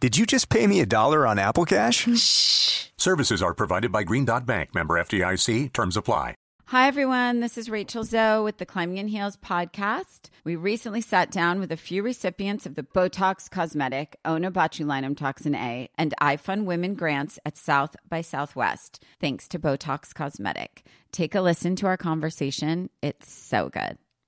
Did you just pay me a dollar on Apple Cash? Shh. Services are provided by Green Dot Bank, member FDIC. Terms apply. Hi, everyone. This is Rachel Zoe with the Climbing in Heels podcast. We recently sat down with a few recipients of the Botox Cosmetic, Onabotulinum Toxin A, and iFund Women grants at South by Southwest, thanks to Botox Cosmetic. Take a listen to our conversation. It's so good.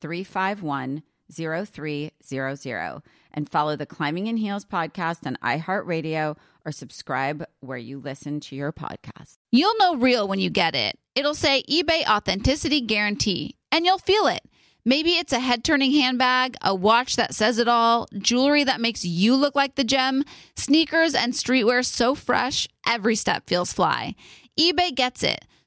351 0300 and follow the Climbing in Heels podcast on iHeartRadio or subscribe where you listen to your podcast. You'll know real when you get it. It'll say eBay Authenticity Guarantee, and you'll feel it. Maybe it's a head turning handbag, a watch that says it all, jewelry that makes you look like the gem, sneakers and streetwear so fresh, every step feels fly. eBay gets it.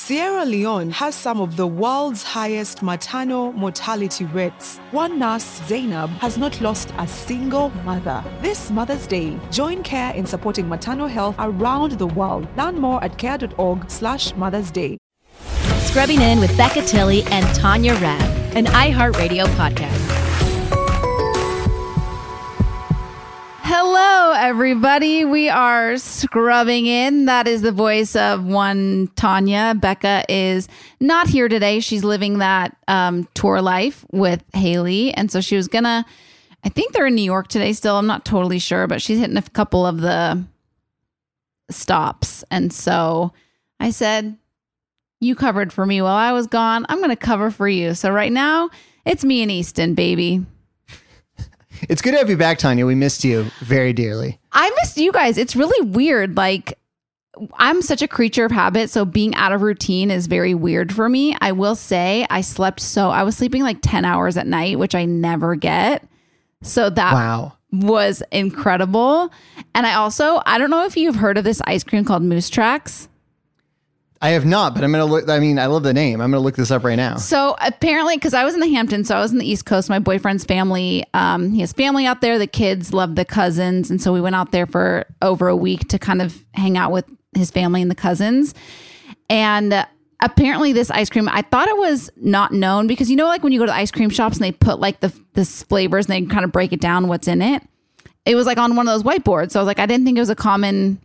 Sierra Leone has some of the world's highest maternal mortality rates. One nurse, Zainab, has not lost a single mother. This Mother's Day, join CARE in supporting maternal health around the world. Learn more at care.org slash Mother's Day. Scrubbing In with Becca Tilley and Tanya Rad, an iHeartRadio podcast. Hello, everybody. We are scrubbing in. That is the voice of one Tanya. Becca is not here today. She's living that um, tour life with Hayley. And so she was going to, I think they're in New York today still. I'm not totally sure, but she's hitting a couple of the stops. And so I said, You covered for me while I was gone. I'm going to cover for you. So right now, it's me and Easton, baby. It's good to have you back, Tanya. We missed you very dearly. I missed you guys. It's really weird. Like, I'm such a creature of habit. So being out of routine is very weird for me. I will say I slept so, I was sleeping like 10 hours at night, which I never get. So that Wow. was incredible. And I also, I don't know if you've heard of this ice cream called Moose Tracks. I have not, but I'm gonna look. I mean, I love the name. I'm gonna look this up right now. So apparently, because I was in the Hamptons, so I was in the East Coast. My boyfriend's family, um, he has family out there. The kids love the cousins, and so we went out there for over a week to kind of hang out with his family and the cousins. And uh, apparently, this ice cream, I thought it was not known because you know, like when you go to the ice cream shops and they put like the the flavors and they kind of break it down what's in it. It was like on one of those whiteboards. So I was like, I didn't think it was a common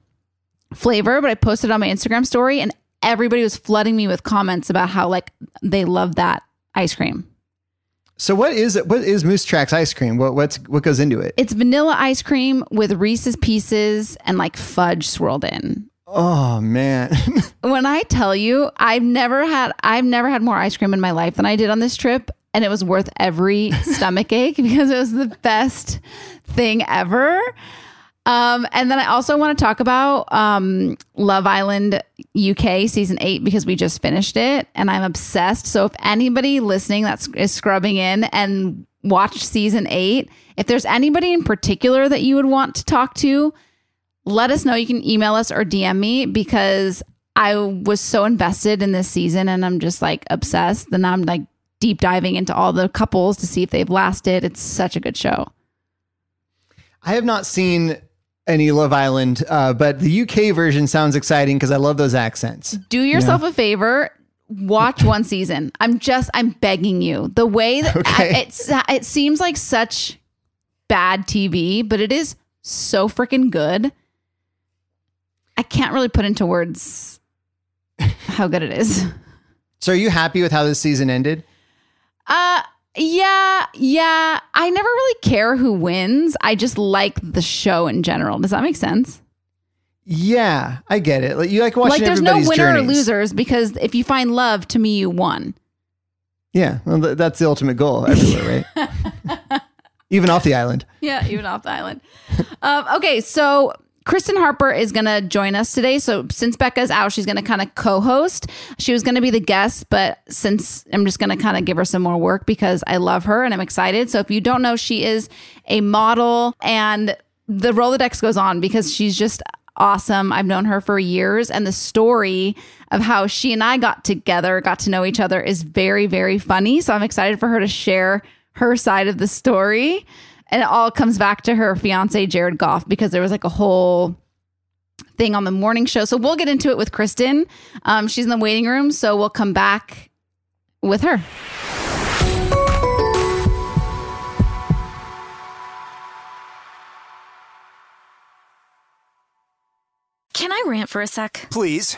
flavor, but I posted on my Instagram story and everybody was flooding me with comments about how like they love that ice cream. So what is it? What is Moose Tracks ice cream? What what's what goes into it? It's vanilla ice cream with Reese's pieces and like fudge swirled in. Oh man, When I tell you, I've never had I've never had more ice cream in my life than I did on this trip and it was worth every stomach ache because it was the best thing ever. Um, and then I also want to talk about um, Love Island UK season eight because we just finished it and I'm obsessed. So if anybody listening that's is scrubbing in and watched season eight, if there's anybody in particular that you would want to talk to, let us know. You can email us or DM me because I was so invested in this season and I'm just like obsessed. Then I'm like deep diving into all the couples to see if they've lasted. It's such a good show. I have not seen any Love Island, uh, but the UK version sounds exciting because I love those accents. Do yourself a favor. Watch one season. I'm just, I'm begging you. The way that Okay. I, it's, it seems like such bad TV, but it is so freaking good. I can't really put into words how good it is. So, are you happy with how this season ended? Uh yeah, yeah. I never really care who wins. I just like the show in general. Does that make sense? Yeah, I get it. Like you like watching like there's no winner or losers because if you find love, to me you won. Yeah, well, th- that's the ultimate goal everywhere, right? Even off the island. Yeah, even off the island. um, okay, so Christen Harper is going to join us today. So since Becca's out, she's going to kind of co-host. She was going to be the guest, but since I'm just going to kind of give her some more work because I love her and I'm excited. So if you don't know, she is a model and the Rolodex goes on because she's just awesome. I've known her for years and the story of how she and I got together, got to know each other is very very funny. So I'm excited for her to share her side of the story. And it all comes back to her fiance Jared Goff because there was like a whole thing on the morning show. So we'll get into it with Christen. Um, she's in the waiting room, so we'll come back with her. Can I rant for a sec? Please.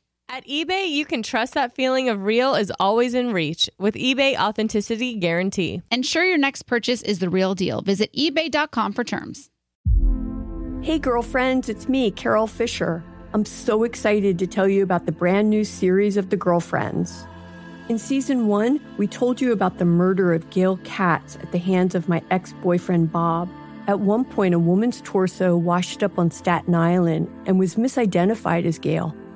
At eBay, you can trust that feeling of real is always in reach with eBay Authenticity Guarantee. Ensure your next purchase is the real deal. Visit eBay.com for terms. Hey, girlfriends, it's me, Carol Fisher. I'm so excited to tell you about the brand new series of The Girlfriends. In season one, we told you about the murder of Gail Katz at the hands of my ex boyfriend Bob. At one point, a woman's torso washed up on Staten Island and was misidentified as Gail.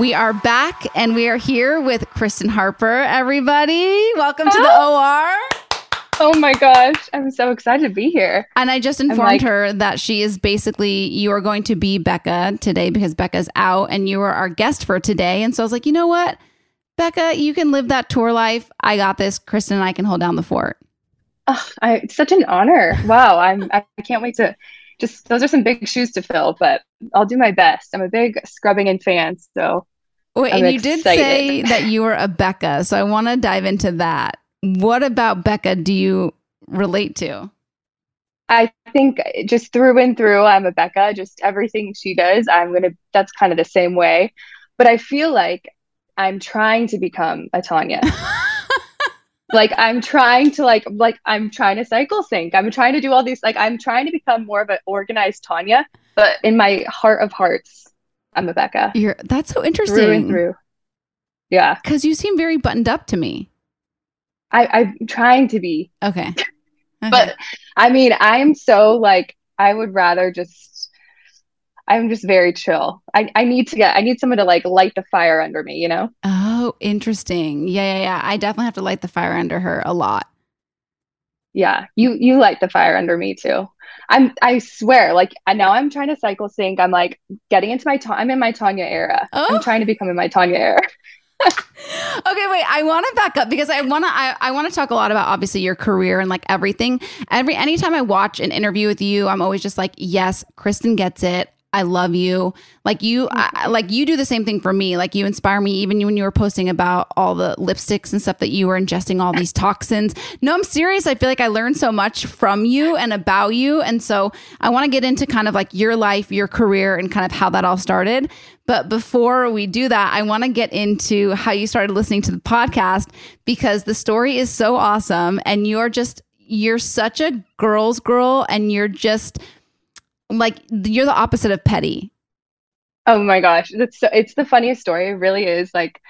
We are back and we are here with Christen Harper, everybody. Welcome to the oh. OR. Oh my gosh, I'm so excited to be here. And I just informed like, her that she is basically, you are going to be Becca today because Becca's out and you are our guest for today. And so I was like, you know what? Becca, you can live that tour life. I got this. Christen and I can hold down the fort. Oh, I, it's such an honor. Wow. I'm, I can't wait to just, those are some big shoes to fill, but I'll do my best. I'm a big scrubbing in fan. So Wait, I'm and you did say that you were a Becca. So I want to dive into that. What about Becca do you relate to? I think just through and through, I'm a Becca. Just everything she does, I'm going to, that's kind of the same way. But I feel like I'm trying to become a Tanya. like I'm trying to like like I'm trying to cycle sync. I'm trying to do all these like I'm trying to become more of an organized Tanya, but in my heart of hearts, I'm a Becca. You're that's so interesting. Through and through. Yeah. Because you seem very buttoned up to me. I, I'm trying to be. Okay. okay. but I mean, I'm so like I would rather just I'm just very chill. I, I need to get I need someone to like light the fire under me, you know? Oh, interesting. Yeah, yeah, yeah. I definitely have to light the fire under her a lot. Yeah. You you light the fire under me too. I'm I swear, like now I'm trying to cycle sync. I'm like getting into my ta- I'm in my Tanya era. Oh. I'm trying to become in my Tanya era. okay, wait. I want to back up because I want to. I, I want to talk a lot about obviously your career and like everything. Every anytime I watch an interview with you, I'm always just like, yes, Christen gets it. I love you. Like you, I, like you do the same thing for me. Like you inspire me, even when you were posting about all the lipsticks and stuff that you were ingesting all these toxins. No, I'm serious. I feel like I learned so much from you and about you, and so I want to get into kind of like your life, your career, and kind of how that all started. But before we do that, I want to get into how you started listening to the podcast because the story is so awesome, and you're just you're such a girl's girl, and you're just like you're the opposite of petty. Oh my gosh, that's so, it's the funniest story. It really is. Like,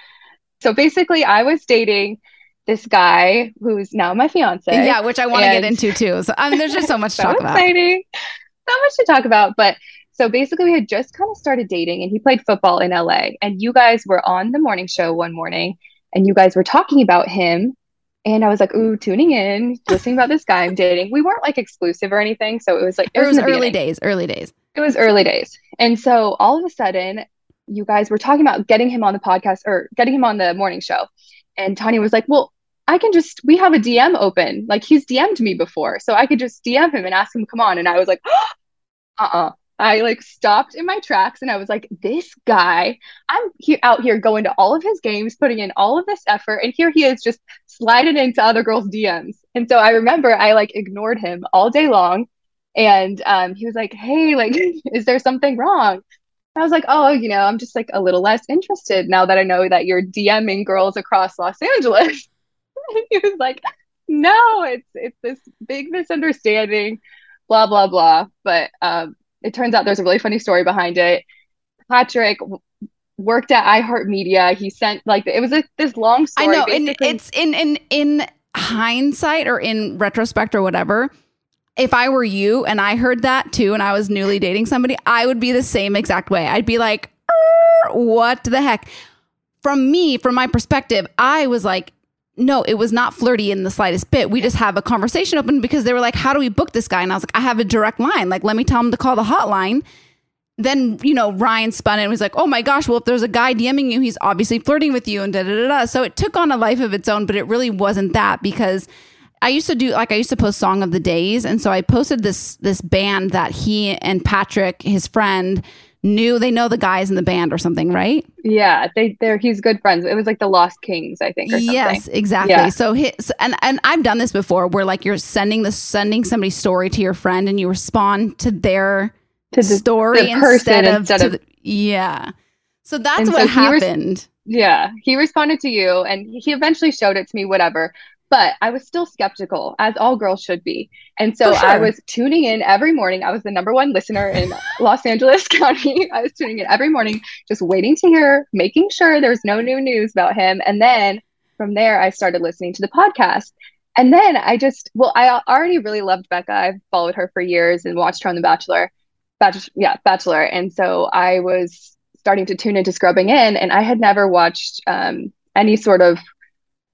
so basically, I was dating this guy who's now my fiance. Yeah, which I want to get into too. So I mean, there's just so much to so talk exciting. about. So much to talk about. But so basically, we had just kind of started dating, and he played football in LA. And you guys were on the morning show one morning, and you guys were talking about him and I was like, ooh, mm. tuning in, listening about this guy I'm dating. We weren't like exclusive or anything. So it was like, it, it was, was early days, early days. It was early days. And so all of a sudden, you guys were talking about getting him on the podcast or getting him on the morning show. And Tanya was like, well, I can just, we have a DM open. Like he's DM'd me before. So I could just DM him and ask him to come on. And I was like, oh, uh-uh. I like stopped in my tracks and I was like, this guy, I'm he- out here going to all of his games, putting in all of this effort, and here he is just sliding into other girls' DMs. And so I remember I like ignored him all day long. And um, he was like, hey, like, is there something wrong? I was like, oh, you know, I'm just like a little less interested now that I know that you're DMing girls across Los Angeles. he was like, no, it's it's this big misunderstanding, blah blah blah. But um, it turns out there's a really funny story behind it. Patrick worked at iHeartMedia. He sent like it was a, this long story. I know, and it's in in in hindsight or in retrospect or whatever. If I were you and I heard that too, and I was newly dating somebody, I would be the same exact way. I'd be like, "Er, "What the heck?" From me, from my perspective, I was like, "No, it was not flirty in the slightest bit. We just have a conversation open because they were like, "How do we book this guy?" And I was like, "I have a direct line. Like, let me tell him to call the hotline." Then you know Ryan spun it and was like, "Oh my gosh, well if there's a guy DMing you, he's obviously flirting with you," and da da da da. So it took on a life of its own, but it really wasn't that because I used to do like I used to post song of the days, and so I posted this this band that he and Patrick, his friend, knew. They know the guys in the band or something, right? yeah, they they're he's good friends. It was like the Lost Kings, I think, or something. Yes, exactly. Yeah. So his and and I've done this before, where like you're sending the sending somebody's story to your friend, and you respond to their To the- story the person instead of instead of- the, yeah. So that's what so res- happened. Yeah, he responded to you and he eventually showed it to me, whatever. But I was still skeptical, as all girls should be. And so For I was tuning in every morning. I was the number one listener in Los Angeles County. I was tuning in every morning, just waiting to hear, making sure there's no new news about him. And then from there, I started listening to the podcast. And then I just, well, I already really loved Becca. I've followed her for years and watched her on The Bachelor. Bachelor, yeah, Bachelor. And so I was starting to tune into Scrubbing In, and I had never watched um, any sort of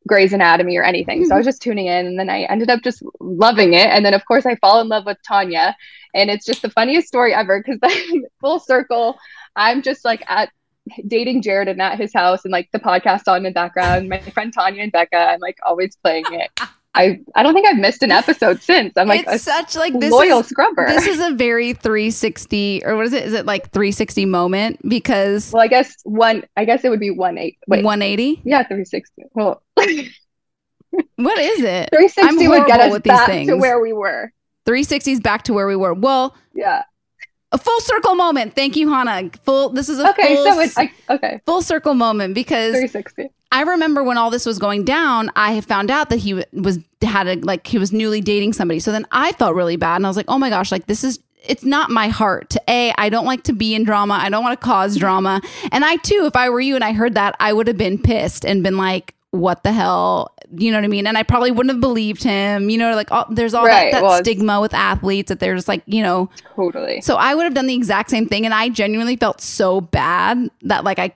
Grey's Anatomy or anything. So I was just tuning in, and then I ended up just loving it. And then, of course, I fall in love with Tanya, and it's just the funniest story ever because then full circle, I'm just like at dating Jared and at his house, and like the podcast on in the background. My friend Tanya and Becca, I'm like always playing it. I I don't think I've missed an episode since. I'm like it's such like this loyal is, scrubber. This is a very 360 or what is it? Is it like 360 moment because well, I guess one. I guess it would be one eight. Wait, 180? Yeah, 360. Well, What is it? 360 I'm would get us with these back things. to where we were. 360 is back to where we were. Well, Yeah. a full circle moment. Thank you, Hannah. Full. This is a Okay, full, so it's I, okay. full circle moment because 360. I remember when all this was going down, I found out that he was had a like he was newly dating somebody. So then I felt really bad, and I was like, oh my gosh, like this is it's not my heart to a. I don't like to be in drama. I don't want to cause drama. And I too, if I were you and I heard that, I would have been pissed and been like, what the hell? You know what I mean? And I probably wouldn't have believed him. You know, like all, there's all Right, that, that well, stigma with athletes that they're just like, you know, Totally. so I would have done the exact same thing, and I genuinely felt so bad that like I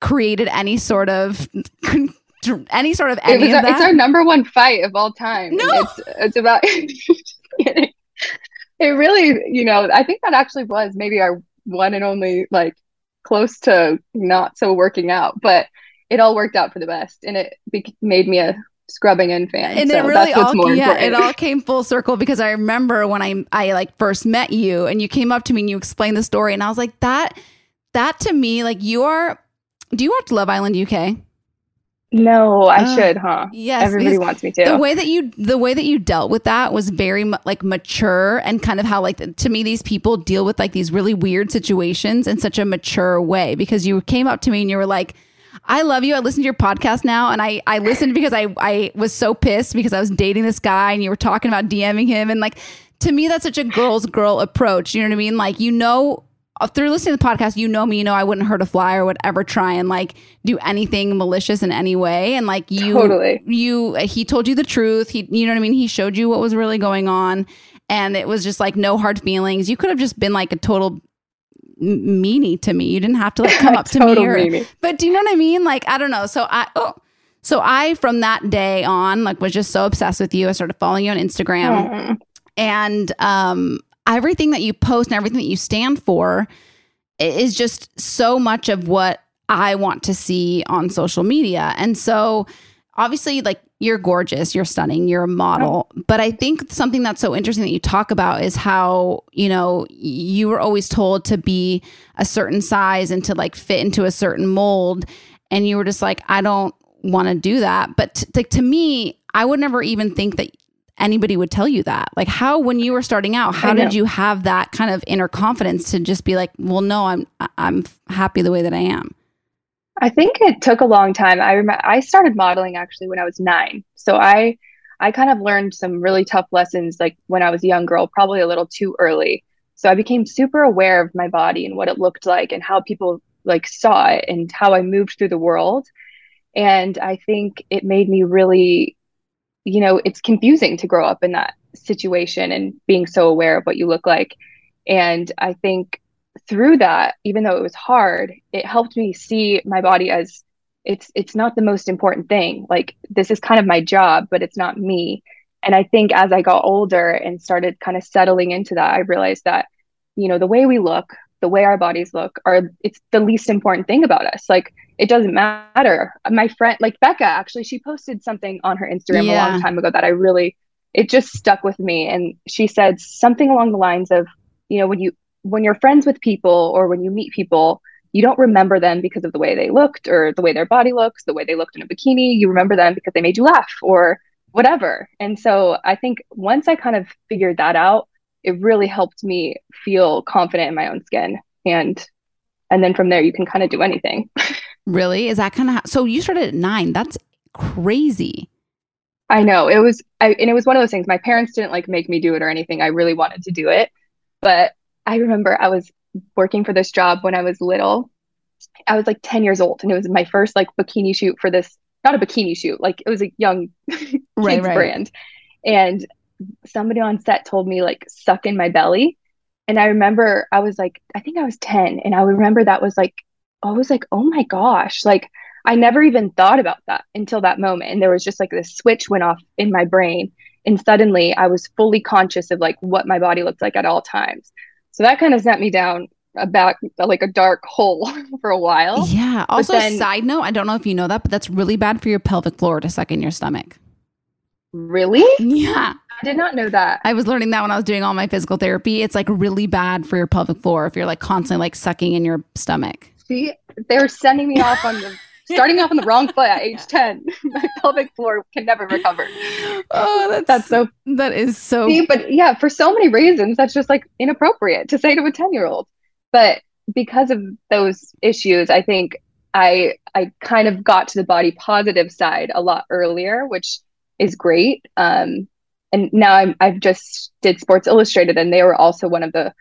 created any sort of any sort of It any was of it's our number one fight of all time. No. It's it's about It really, you know, I think that actually was maybe our one and only like close to not so working out, but it all worked out for the best and it be- made me a scrubbing in fan. and so it really all yeah it all came full circle because I remember when I I like first met you and you came up to me and you explained the story and I was like that that to me like you are do you watch Love Island UK? No, I Ugh. should, huh? Yes, Everybody wants me to. The way that you the way that you dealt with that was very mu- like mature and kind of how like to me these people deal with like these really weird situations in such a mature way because you came up to me and you were like I love you. I listen to your podcast now and I I listened because I I was so pissed because I was dating this guy and you were talking about DMing him and like to me that's such a girl's girl approach. You know what I mean? Like you know uh, through listening to the podcast, you know me, you know I wouldn't hurt a fly or would ever try and like do anything malicious in any way. And like you, Totally. you, he told you the truth. He, you know what I mean? He showed you what was really going on, and it was just like no hard feelings. You could have just been like a total meanie to me. You didn't have to like come up to me or, meanie. but do you know what I mean? Like I don't know. So I, oh, so I from that day on like was just so obsessed with you. I started following you on Instagram Mm. and um, everything that you post and everything that you stand for is just so much of what I want to see on social media. And so obviously like you're gorgeous, you're stunning, you're a model. But I think something that's so interesting that you talk about is how, you know, you were always told to be a certain size and to like fit into a certain mold. And you were just like, I don't want to do that. But t- like to me, I would never even think that anybody would tell you that. Like how when you were starting out, how did you have that kind of inner confidence to just be like, well, no, I'm I'm happy the way that I am. I think it took a long time. I remember I started modeling actually when I was nine. So I I kind of learned some really tough lessons like when I was a young girl, probably a little too early. So I became super aware of my body and what it looked like and how people like saw it and how I moved through the world. And I think it made me really, you know, it's confusing to grow up in that situation and being so aware of what you look like. And I think through that, even though it was hard, it helped me see my body as it's it's not the most important thing. Like this is kind of my job, but it's not me. And I think as I got older and started kind of settling into that, I realized that, you know, the way we look, the way our bodies look are it's the least important thing about us. Like it doesn't matter. My friend like Becca actually she posted something on her Instagram a long time ago that I really it just stuck with me and she said something along the lines of, you know, when you when you're friends with people or when you meet people, you don't remember them because of the way they looked or the way their body looks, the way they looked in a bikini. You remember them because they made you laugh or whatever. And so I think once I kind of figured that out, it really helped me feel confident in my own skin. And and then from there you can kind of do anything. Really? Is that kind of so you started at 9? That's crazy. I know it was, I, and it was one of those things. My parents didn't like make me do it or anything. I really wanted to do it, but I remember I was working for this job when I was little. I was like 10 years old, and it was my first like bikini shoot for this, not a bikini shoot, like it was a young kids Right, right. brand. And somebody on set told me like suck in my belly. And I remember I was like, I think I was 10, and I remember that was like, I was like, oh my gosh, like I never even thought about that until that moment. And there was just like this switch went off in my brain. And suddenly I was fully conscious of like what my body looked like at all times. So that kind of sent me down a back, like a dark hole for a while. Yeah. Also, then- side note, I don't know if you know that, but that's really bad for your pelvic floor to suck in your stomach. Really? Yeah. I did not know that. I was learning that when I was doing all my physical therapy. It's like really bad for your pelvic floor if you're like constantly like sucking in your stomach. See, they were sending me off on the starting off on the wrong foot at age 10. My pelvic floor can never recover. Oh, that's, That's so that is so See, but yeah, for so many reasons, that's just like inappropriate to say to a 10 year old. But because of those issues, I think I I kind of got to the body positive side a lot earlier, which is great. Um, and now I'm I've just did Sports Illustrated, and they were also one of the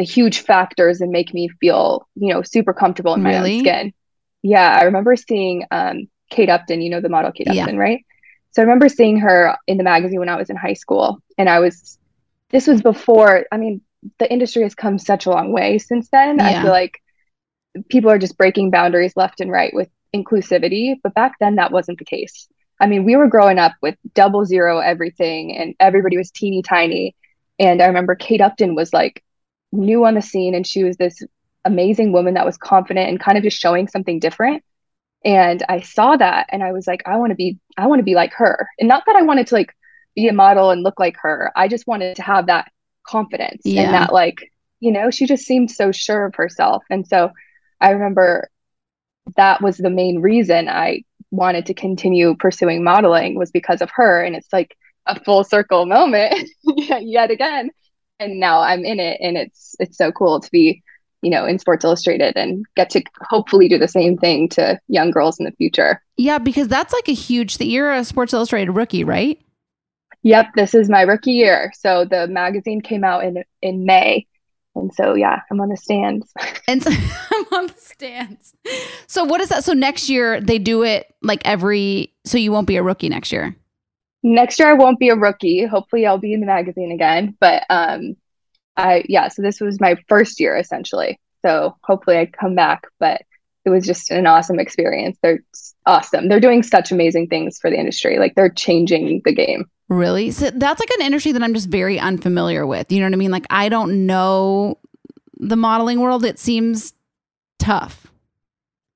the huge factors and make me feel you know super comfortable in my Really? own skin. Yeah, I remember seeing um, Kate Upton, you know the model Kate Yeah. Upton, right? So I remember seeing her in the magazine when I was in high school, and I was this was before. I mean, the industry has come such a long way since then. Yeah. I feel like people are just breaking boundaries left and right with inclusivity, but back then that wasn't the case. I mean, we were growing up with double zero everything, and everybody was teeny tiny. And I remember Kate Upton was like new on the scene, and she was this amazing woman that was confident and kind of just showing something different. And I saw that, and I was like, I want to be, I want to be like her. And not that I wanted to like be a model and look like her. I just wanted to have that confidence Yeah. and that like, you know, she just seemed so sure of herself. And so I remember that was the main reason I wanted to continue pursuing modeling was because of her. And it's like a full circle moment yet yet again. And now I'm in it and it's it's so cool to be, you know, in Sports Illustrated and get to hopefully do the same thing to young girls in the future. Yeah, because that's like a huge thing. You're a Sports Illustrated rookie, right? Yep, this is my rookie year. So the magazine came out in in May. And so yeah, I'm on the stands. And so I'm on the stands. So what is that? So next year they do it like every so you won't be a rookie next year. Next year I won't be a rookie. Hopefully I'll be in the magazine again. But um I yeah, so this was my first year essentially. So hopefully I come back, but it was just an awesome experience. They're awesome. They're doing such amazing things for the industry. Like they're changing the game. Really? So that's like an industry that I'm just very unfamiliar with. You know what I mean? Like I don't know the modeling world. It seems tough.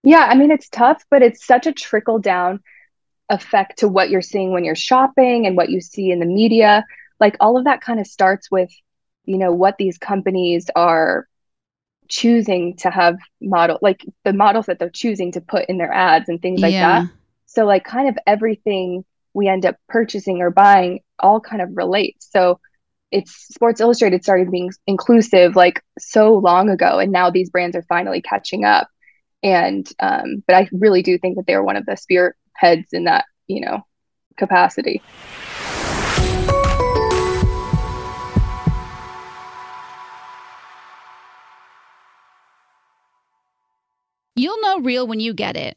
Yeah, I mean it's tough, but it's such a trickle down effect to what you're seeing when you're shopping and what you see in the media. Like all of that kind of starts with, you know, what these companies are choosing to have model like the models that they're choosing to put in their ads and things like Yeah. that. So like kind of everything we end up purchasing or buying all kind of relates. So it's Sports Illustrated started being inclusive like so long ago and now these brands are finally catching up. And um but I really do think that they're one of the spearheads in that, you know, capacity. You'll know real when you get it.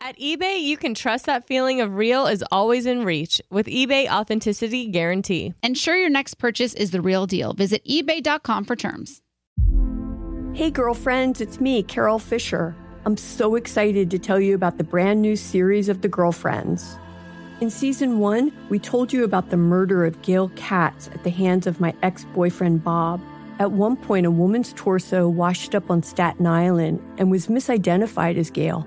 At eBay, you can trust that feeling of real is always in reach with eBay Authenticity Guarantee. Ensure your next purchase is the real deal. Visit eBay.com for terms. Hey, girlfriends, it's me, Carol Fisher. I'm so excited to tell you about the brand new series of The Girlfriends. In season one, we told you about the murder of Gail Katz at the hands of my ex boyfriend Bob. At one point, a woman's torso washed up on Staten Island and was misidentified as Gail.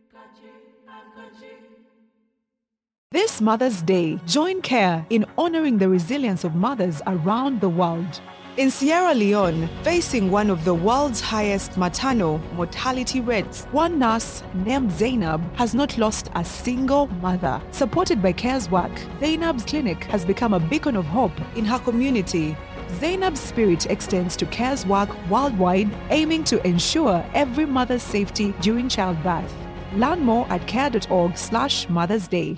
This Mother's Day, join CARE in honoring the resilience of mothers around the world. In Sierra Leone, facing one of the world's highest maternal mortality rates, one nurse named Zainab has not lost a single mother. Supported by CARE's work, Zainab's clinic has become a beacon of hope in her community. Zainab's spirit extends to CARE's work worldwide, aiming to ensure every mother's safety during childbirth. Learn more at care.org slash Mother's Day.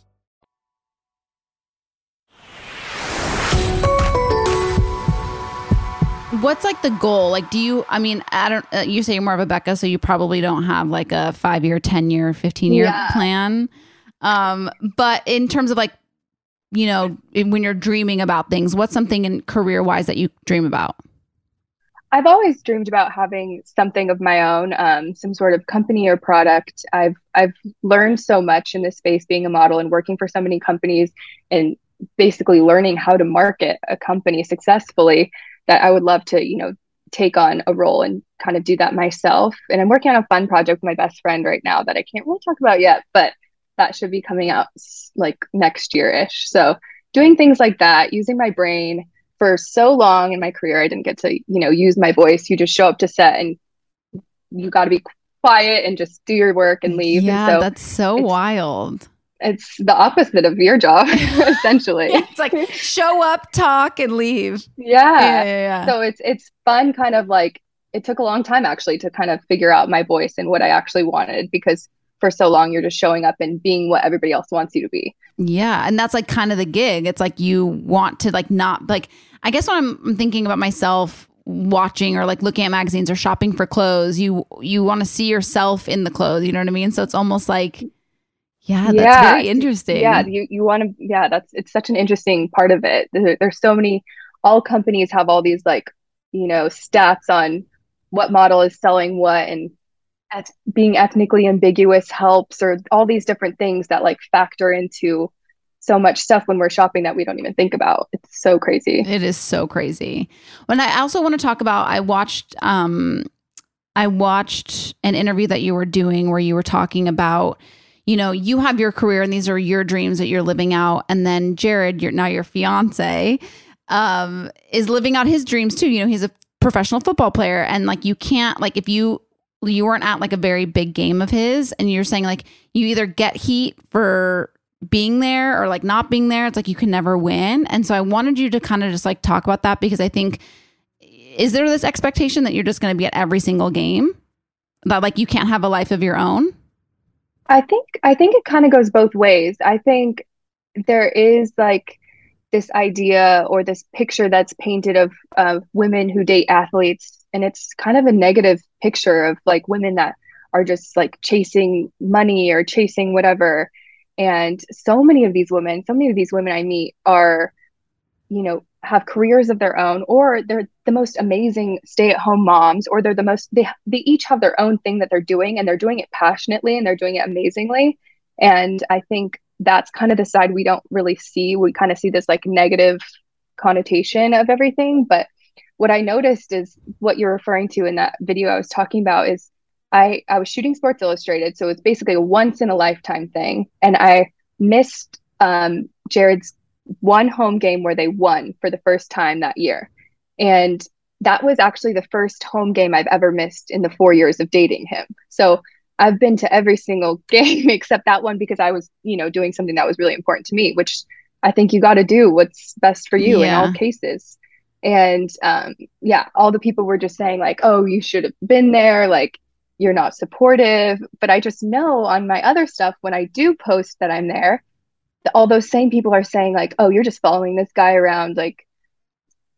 What's like the goal? Like, do you, I mean, I don't, uh, you say you're more of a Becca, so you probably don't have like a five year, 10 year, 15 year Yeah. plan. Um, but in terms of like, you know, when you're dreaming about things, what's something in career wise that you dream about? I've always dreamed about having something of my own, um, some sort of company or product. I've I've learned so much in this space being a model and working for so many companies and basically learning how to market a company successfully that I would love to, you know, take on a role and kind of do that myself. And I'm working on a fun project with my best friend right now that I can't really talk about yet, but that should be coming out like next year-ish. So doing things like that, using my brain for so long in my career, I didn't get to, you know, use my voice. You just show up to set and you got to be quiet and just do your work and leave. Yeah, so that's so wild. It's the opposite of your job, essentially. it's like show up, talk, and leave. Yeah. Yeah, yeah, yeah. So it's it's fun kind of like it took a long time actually to kind of figure out my voice and what I actually wanted because for so long you're just showing up and being what everybody else wants you to be. Yeah, and that's like kind of the gig. It's like you want to like not like I guess when I'm, I'm thinking about myself watching or like looking at magazines or shopping for clothes, you you want to see yourself in the clothes, you know what I mean? So it's almost like yeah, that's very interesting. Yeah, you you want to yeah, that's it's such an interesting part of it. There, there's so many all companies have all these like, you know, stats on what model is selling what and eth- being ethnically ambiguous helps or all these different things that like factor into so much stuff when we're shopping that we don't even think about. It's so crazy. It is so crazy. When I also want to talk about I watched um I watched an interview that you were doing where you were talking about you know, you have your career and these are your dreams that you're living out. And then Jared, now your fiance um is living out his dreams too. You know, he's a professional football player and like you can't like if you you weren't at like a very big game of his and you're saying like you either get heat for being there or like not being there it's like you can never win. And so i wanted you to kind of just like talk about that because i think is there this expectation that you're just going to be at every single game? That like you can't have a life of your own I think I think it kind of goes both ways. I think there is like this idea or this picture that's painted of of women who date athletes, and it's kind of a negative picture of like women that are just like chasing money or chasing whatever. And so many of these women, so many of these women I meet are, you know, have careers of their own, or they're the most amazing stay-at-home moms, or they're the most they they each have their own thing that they're doing, and they're doing it passionately and they're doing it amazingly. And I think that's kind of the side we don't really see. We kind of see this like negative connotation of everything. But what I noticed is what you're referring to in that video I was talking about is I, I was shooting Sports Illustrated. So it's basically a once in a lifetime thing. And I missed um, Jared's one home game where they won for the first time that year. And that was actually the first home game I've ever missed in the four years of dating him. So I've been to every single game except that one because I was, you know, doing something that was really important to me, which I think you got to do what's best for you in all cases. And um, yeah, all the people were just saying, like, oh, you should have been there. Like, you're not supportive. But I just know on my other stuff, when I do post that I'm there, th- all those same people are saying, like, oh, you're just following this guy around. Like,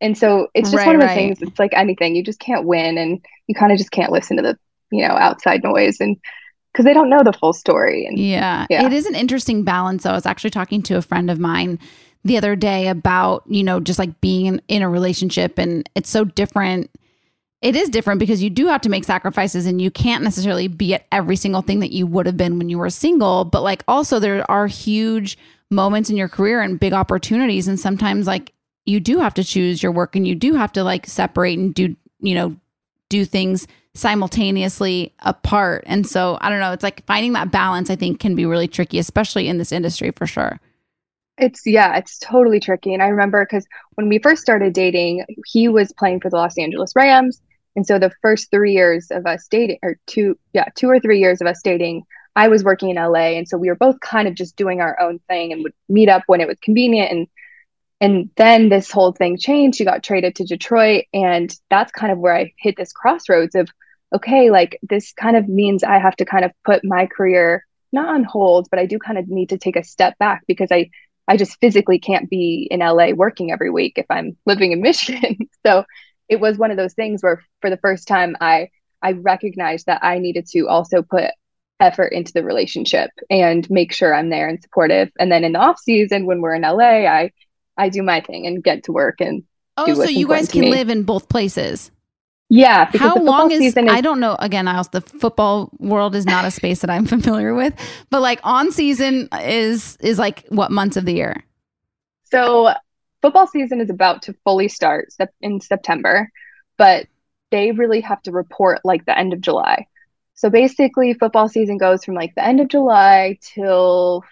and so it's just Right, one of those right. things. It's like anything, you just can't win and you kind of just can't listen to the, you know, outside noise and because they don't know the full story. And Yeah. Yeah. It is an interesting balance. I was actually talking to a friend of mine the other day about, you know, just like being in, in a relationship and it's so different. It is different because you do have to make sacrifices and you can't necessarily be at every single thing that you would have been when you were single. But like also there are huge moments in your career and big opportunities. And sometimes like you do have to choose your work and you do have to like separate and do, you know, do things simultaneously apart. And so I don't know, it's like finding that balance I think can be really tricky, especially in this industry for sure. It's yeah, it's totally tricky. And I remember because when we first started dating, he was playing for the Los Angeles Rams. And so the first three years of us dating, or two, yeah, two or three years of us dating, I was working in LA. And so we were both kind of just doing our own thing and would meet up when it was convenient. And and then this whole thing changed. She got traded to Detroit. And that's kind of where I hit this crossroads of, okay, like this kind of means I have to kind of put my career not on hold, but I do kind of need to take a step back because I I just physically can't be in LA working every week if I'm living in Michigan. so it was one of those things where for the first time I I recognized that I needed to also put effort into the relationship and make sure I'm there and supportive. And then in the off season when we're in LA, I I do my thing and get to work and Oh, so you guys can live in both places. Yeah. How long is, is, I don't know. Again, I also the football world is not a space that I'm familiar with, but like on season is is like what months of the year? So football season is about to fully start in September, but they really have to report like the end of July. So basically, football season goes from like the end of July till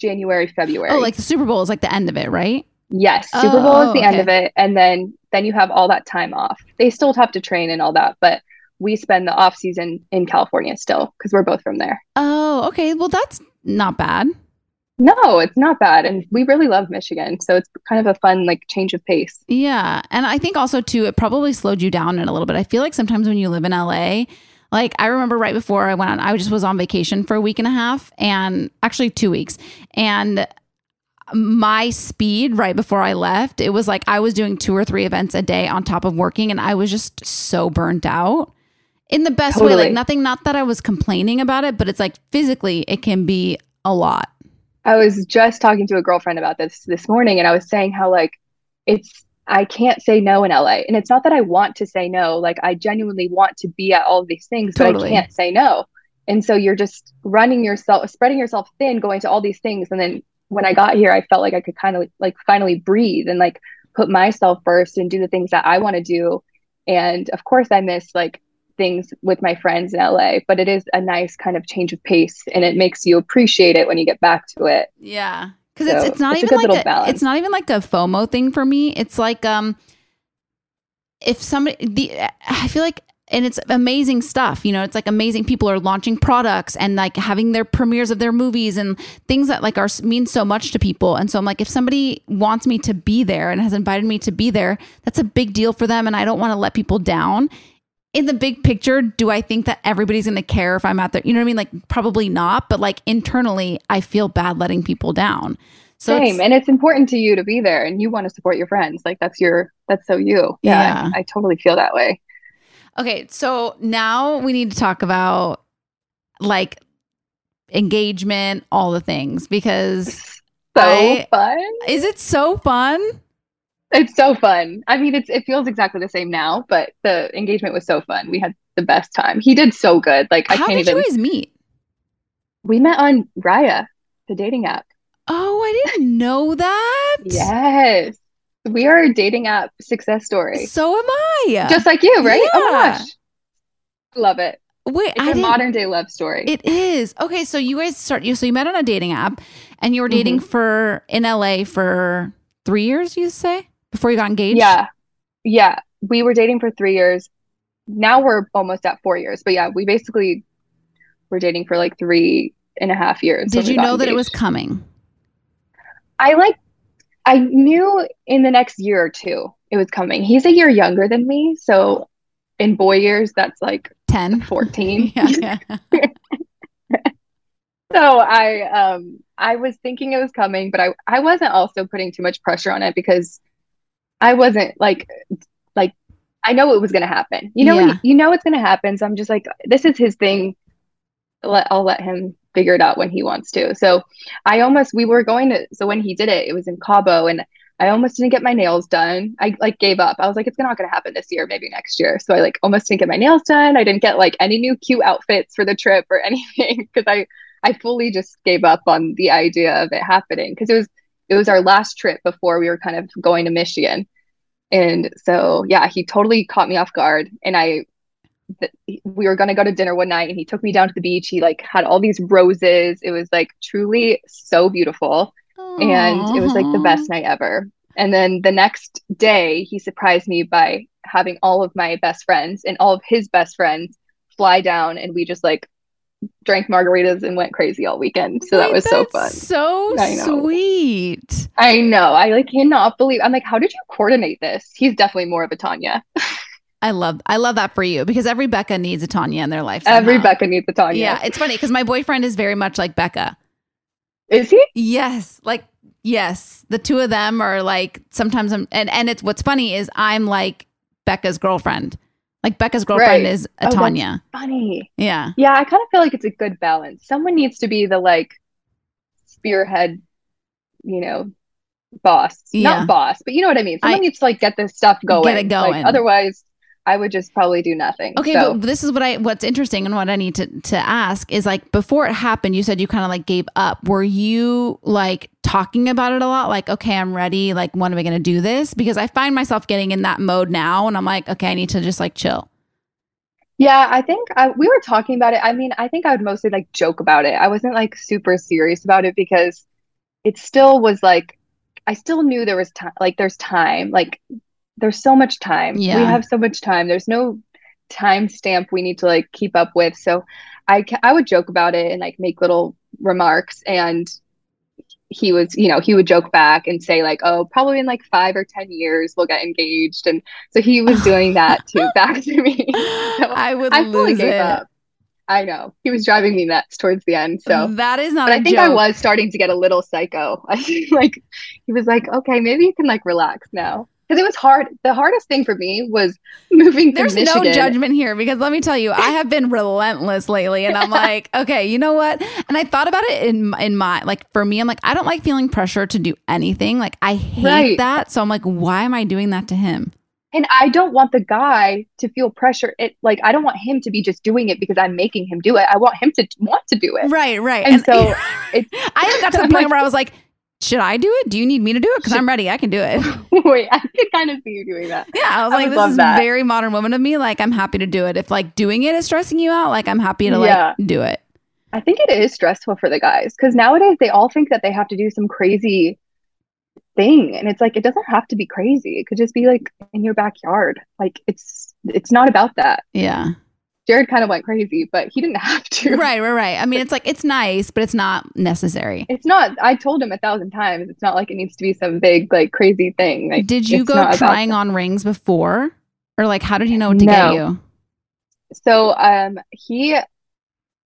January, February. Oh, like the Super Bowl is like the end of it, right? Yes, Super Bowl is the oh, okay. end of it, and then then you have all that time off. They still have to train and all that, but we spend the off season in California still because we're both from there. Oh, okay. Well, that's not bad. No, it's not bad. And we really love Michigan. So it's kind of a fun, like, change of pace. Yeah. And I think also, too, it probably slowed you down in a little bit. I feel like sometimes when you live in LA, like I remember right before I went on, I just was on vacation for a week and a half and actually two weeks. And my speed right before I left, it was like I was doing two or three events a day on top of working, and I was just so burnt out in the best totally. way. Like, nothing, not that I was complaining about it, but it's like physically, it can be a lot. I was just talking to a girlfriend about this this morning, and I was saying how, like, it's, I can't say no in LA. And it's not that I want to say no. Like, I genuinely want to be at all of these things, totally. but I can't say no. And so you're just running yourself, spreading yourself thin, going to all these things, and then when I got here, I felt like I could kind of like finally breathe and like put myself first and do the things that I want to do. And of course, I miss like things with my friends in LA, but it is a nice kind of change of pace and it makes you appreciate it when you get back to it. Yeah. Cause so it's, it's not it's even like a, it's not even like a FOMO thing for me. It's like, um, if somebody, the, I feel like and it's amazing stuff you know it's like amazing people are launching products and like having their premieres of their movies and things that like are mean so much to people. And so i'm like if somebody wants me to be there and has invited me to be there that's a big deal for them and i don't want to let people down in the big picture do i think that everybody's going to care if i'm out there you know what i mean like probably not but like internally i feel bad letting people down so Same. It's, and it's important to you to be there and you want to support your friends. Like that's your, that's so you. Yeah. yeah. I, I totally feel that way. Okay, so now we need to talk about like engagement, all the things because so I, fun. Is it so fun? It's so fun. I mean, it's it feels exactly the same now, but the engagement was so fun. We had the best time. He did so good. Like I How can't did even. you guys meet? We met on Raya, the dating app. Oh, I didn't know that. yes. We are a dating app success story. So am I. Just like you, right? Yeah. Oh my gosh. Love it. Wait, it's I a modern day love story. It is. Okay, so you guys start you so you met on a dating app and you were dating mm-hmm. for in LA for 3 years, you say? Before you got engaged? Yeah. Yeah. We were dating for 3 years. Now we're almost at 4 years. But yeah, we basically were dating for like three and a half years. Did you know engaged. that it was coming? I like I knew in the next year or two it was coming. He's a year younger than me, so in boy years that's like 10, 14. yeah, yeah. so I um I was thinking it was coming, but I I wasn't also putting too much pressure on it because I wasn't like like I know it was going to happen. You know, yeah. you, you know it's going to happen. So I'm just like, this is his thing. Let I'll let him figure it out when he wants to. So I almost we were going to so when he did it, it was in Cabo and I almost didn't get my nails done. I like gave up. I was like, it's not gonna happen this year, maybe next year. So I like almost didn't get my nails done. I didn't get like any new cute outfits for the trip or anything because I I fully just gave up on the idea of it happening because it was it was our last trip before we were kind of going to Michigan. And so, yeah, he totally caught me off guard. And I, th- we were going to go to dinner one night and he took me down to the beach. He like had all these roses. It was like truly so beautiful. And it was like the best night ever. And then the next day, he surprised me by having all of my best friends and all of his best friends fly down. And we just like drank margaritas and went crazy all weekend. So that Wait, was so fun. So I sweet. I know. I like cannot believe. I'm like, how did you coordinate this? He's definitely more of a Tanya. I love I love that for you because every Becca needs a Tanya in their life. Every. Becca needs a Tanya. Yeah, it's funny because my boyfriend is very much like Becca. Is he? Yes, like yes, the two of them are like sometimes I'm and and it's what's funny is I'm like Becca's girlfriend. Like Becca's girlfriend Right. is Oh, a that's Tanya. Funny. Yeah. Yeah, I kind of feel like it's a good balance. Someone needs to be the like spearhead, you know, boss. Yeah. Not boss, but you know what I mean. Someone I- needs to like get this stuff going. Get it Like, going. otherwise, I would just probably do nothing. Okay, So- but this is what I what's interesting and what I need to to ask is like before it happened, you said you kind of like gave up. Were you like talking about it a lot? Like, okay, I'm ready. Like, when am I going to do this? Because I find myself getting in that mode now, and I'm like, okay, I need to just like chill. Yeah, I think I, we were talking about it. I mean, I think I would mostly like joke about it. I wasn't like super serious about it because it still was like I still knew there was time. Like there's time. Like there's so much time. Yeah. We have so much time. There's no time stamp we need to like keep up with. So I ca- I would joke about it and like make little remarks and he was, you know, he would joke back and say like, "Oh, probably in like 5 or 10 years we'll get engaged." And so he was doing that too back to me. So I would I fully lose gave it. up. I know. He was driving me nuts towards the end. So that is not I think I was starting to get a little psycho. I like he was like, okay, maybe you can like relax now. Because it was hard. The hardest thing for me was moving There's no judgment here because let me tell you, I have been relentless lately, and I'm like, okay, you know what? And I thought about it in in my like for me, I'm like, I don't like feeling pressure to do anything. Like I hate Right. that, so I'm like, why am I doing that to him? And I don't want the guy to feel pressure. It like I don't want him to be just doing it because I'm making him do it. I want him to want to do it. Right, right. And, so it's I got to the point like, where I was like, should I do it? Do you need me to do it? Because I'm ready. I can do it. wait, I could kind of see you doing that. Yeah, I was I like, this is that. very modern woman of me. Like, I'm happy to do it. If like doing it is stressing you out, like I'm happy to Yeah. like do it. I think it is stressful for the guys because nowadays they all think that they have to do some crazy thing, and it's like it doesn't have to be crazy. It could just be like in your backyard. Like it's it's not about that. Yeah. Jared kind of went crazy, but he didn't have to. Right, right, right. I mean, it's like it's nice, but it's not necessary. It's not. I told him a thousand times. It's not like it needs to be some big like crazy thing. Like, Did you go trying on rings before? Or like how did he know what to get you? So um he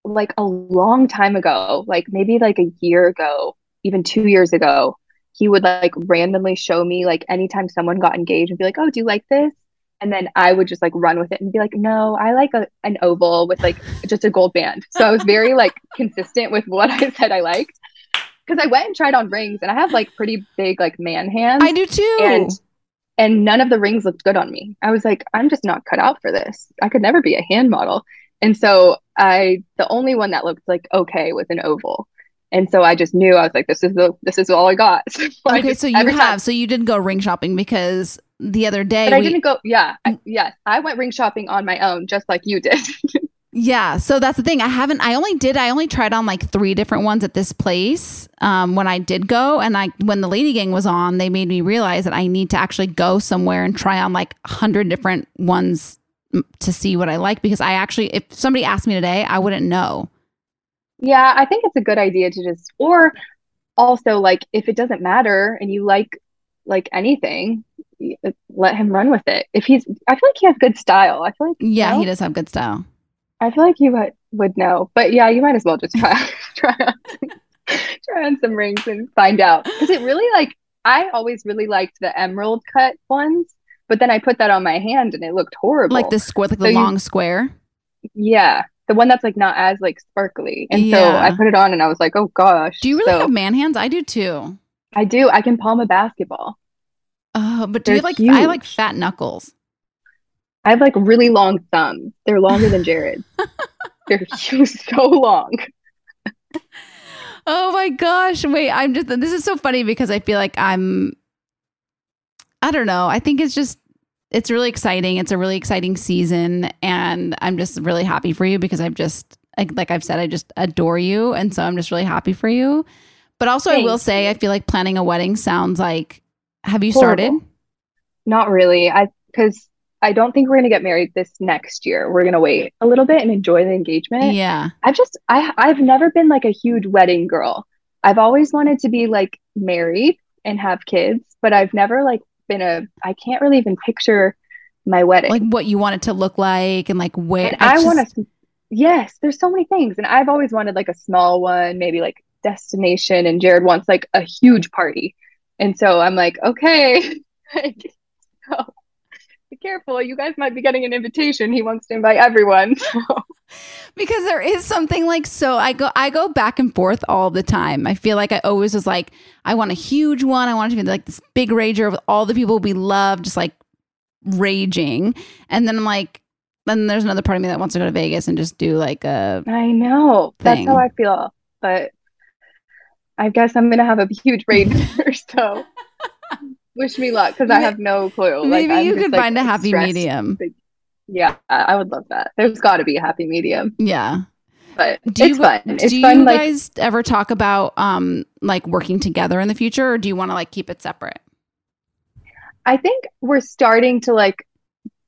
like a long time ago, like maybe like a year ago, even two years ago, he would like randomly show me like anytime someone got engaged and be like, Oh, do you like this? And then I would just like run with it and be like, No, I like a, an oval with like just a gold band. So I was very like consistent with what I said I liked. Because I went and tried on rings and I have like pretty big like man hands. I do too. And and none of the rings looked good on me. I was like, I'm just not cut out for this. I could never be a hand model. And so I, the only one that looked like okay was an oval. And so I just knew I was like, this is the, this is all I got. So I Okay, just- so you have time- so you didn't go ring shopping because the other day but I we- didn't go. Yeah, I, yes, I went ring shopping on my own, just like you did. Yeah, so that's the thing. I haven't. I only did. I only tried on like three different ones at this place um, when I did go, and I when the Lady Gang was on, they made me realize that I need to actually go somewhere and try on like a hundred different ones mm, to see what I like. Because I actually, if somebody asked me today, I wouldn't know. yeah, I think it's a good idea to just, or also like if it doesn't matter and you like like anything, let him run with it. If he's, I feel like he has good style. I feel like Yeah, no? he does have good style. I feel like you would, would know, but yeah, you might as well just try try on some, try on some rings and find out because it really like I always really liked the emerald cut ones, but then I put that on my hand and it looked horrible. Like the square, like So the you- long square. yeah, the one that's like not as like sparkly, and so I put it on and I was like, oh gosh. Do you really So have man hands? I do too. I do. I can palm a basketball. Oh, but do you They're like I like fat knuckles? I have like really long thumbs. They're longer than Jared's. They're so long. Oh my gosh. Wait, I'm just this is so funny because I feel like I'm I don't know. I think it's just it's really exciting. It's a really exciting season and I'm just really happy for you because I've just like, like I've said I just adore you and so I'm just really happy for you. But also I will say I feel like planning a wedding sounds like have you Horrible. started? Not really. I because I don't think we're gonna get married this next year. We're gonna wait a little bit and enjoy the engagement. Yeah. I've just I I've never been like a huge wedding girl. I've always wanted to be like married and have kids, but I've never like been a I can't really even picture my wedding. Like what you want it to look like and like where And I, just- want to yes, there's so many things. And I've always wanted like a small one, maybe like destination and Jared wants like a huge party. And so I'm like, okay. so, be careful. You guys might be getting an invitation. He wants to invite everyone. because there is something like so I go I go back and forth all the time. I feel like I always was like I want a huge one. I want it to be like this big rager with all the people we love just like raging. And then I'm like then there's another part of me that wants to go to Vegas and just do like a I know. That's how I feel. But I guess I'm gonna have a huge brain rager. so wish me luck because I have no clue. Maybe I'm you could like, find a happy stressed. medium. Yeah, I would love that. There's got to be a happy medium. Yeah. But Do it's you fun. It's do fun. you like guys ever talk about um like working together in the future or do you want to like keep it separate? I think we're starting to like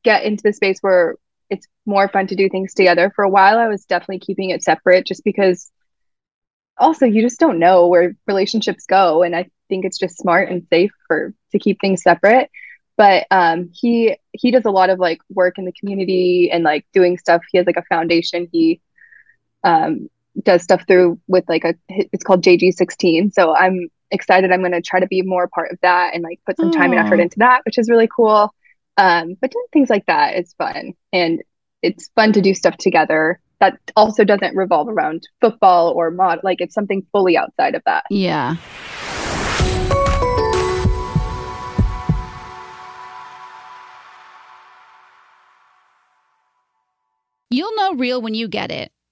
get into the space where it's more fun to do things together. For a while, I was definitely keeping it separate just because also you just don't know where relationships go. And I think it's just smart and safe for to keep things separate. But um, he he does a lot of like work in the community and like doing stuff. He has like a foundation. He um, does stuff through with like a it's called JG16. So I'm excited. I'm going to try to be more a part of that and like put some time and effort into that, which is really cool. Um, but doing things like that is fun and it's fun to do stuff together that also doesn't revolve around football or mod. Like it's something fully outside of that. Yeah. You'll know real when you get it.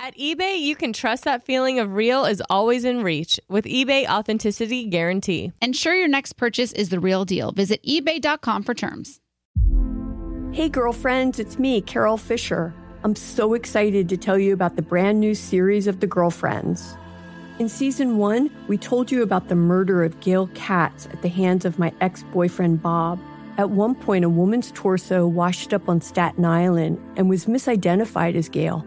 At eBay, you can trust that feeling of real is always in reach with eBay Authenticity Guarantee. Ensure your next purchase is the real deal. Visit eBay.com for terms. Hey, girlfriends, it's me, Carol Fisher. I'm so excited to tell you about the brand new series of The Girlfriends. In season one, we told you about the murder of Gail Katz at the hands of my ex boyfriend, Bob. At one point, a woman's torso washed up on Staten Island and was misidentified as Gail.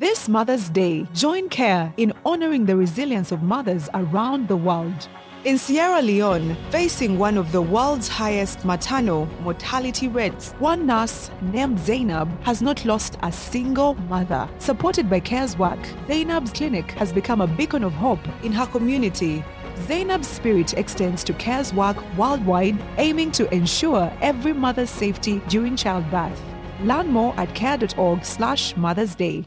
This Mother's Day, join CARE in honoring the resilience of mothers around the world. In Sierra Leone, facing one of the world's highest maternal mortality rates, one nurse named Zainab has not lost a single mother. Supported by CARE's work, Zainab's clinic has become a beacon of hope in her community. Zainab's spirit extends to CARE's work worldwide, aiming to ensure every mother's safety during childbirth. Learn more at care.org slash Mother's Day.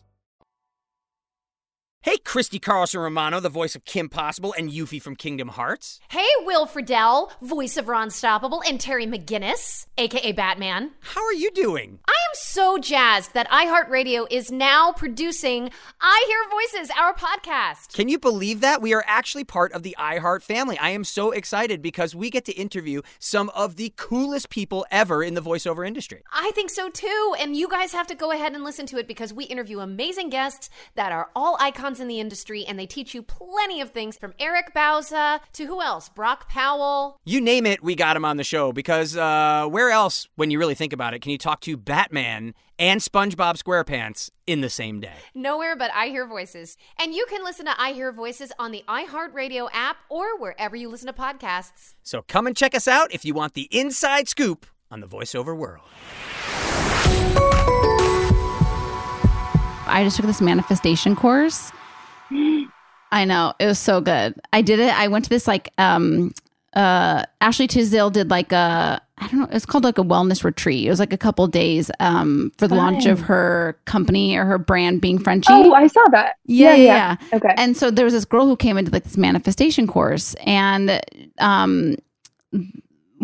Hey, Christy Carlson Romano, the voice of Kim Possible and Yuffie from Kingdom Hearts. Hey, Will Friedle, voice of Ron Stoppable, and Terry McGinnis, aka Batman. How are you doing? I am so jazzed that iHeartRadio is now producing I Hear Voices, our podcast. Can you believe that? We are actually part of the iHeart family. I am so excited because we get to interview some of the coolest people ever in the voiceover industry. I think so too, and you guys have to go ahead and listen to it because we interview amazing guests that are all icons in the industry and they teach you plenty of things from Eric Bauza to who else? Brock Powell. You name it, we got him on the show because uh, where else, when you really think about it, can you talk to Batman and SpongeBob SquarePants in the same day? Nowhere but I Hear Voices. And you can listen to I Hear Voices on the iHeartRadio app or wherever you listen to podcasts. So come and check us out if you want the inside scoop on the voiceover world. I just took this manifestation course. I know. It was so good. I did it. I went to this like um uh Ashley Tisdale did like a I don't know, it's called like a wellness retreat. It was like a couple days um for the launch of her company or her brand being Frenshe. Oh, I saw that. Yeah, Yeah, yeah, yeah. Okay. And so there was this girl who came into like this manifestation course and um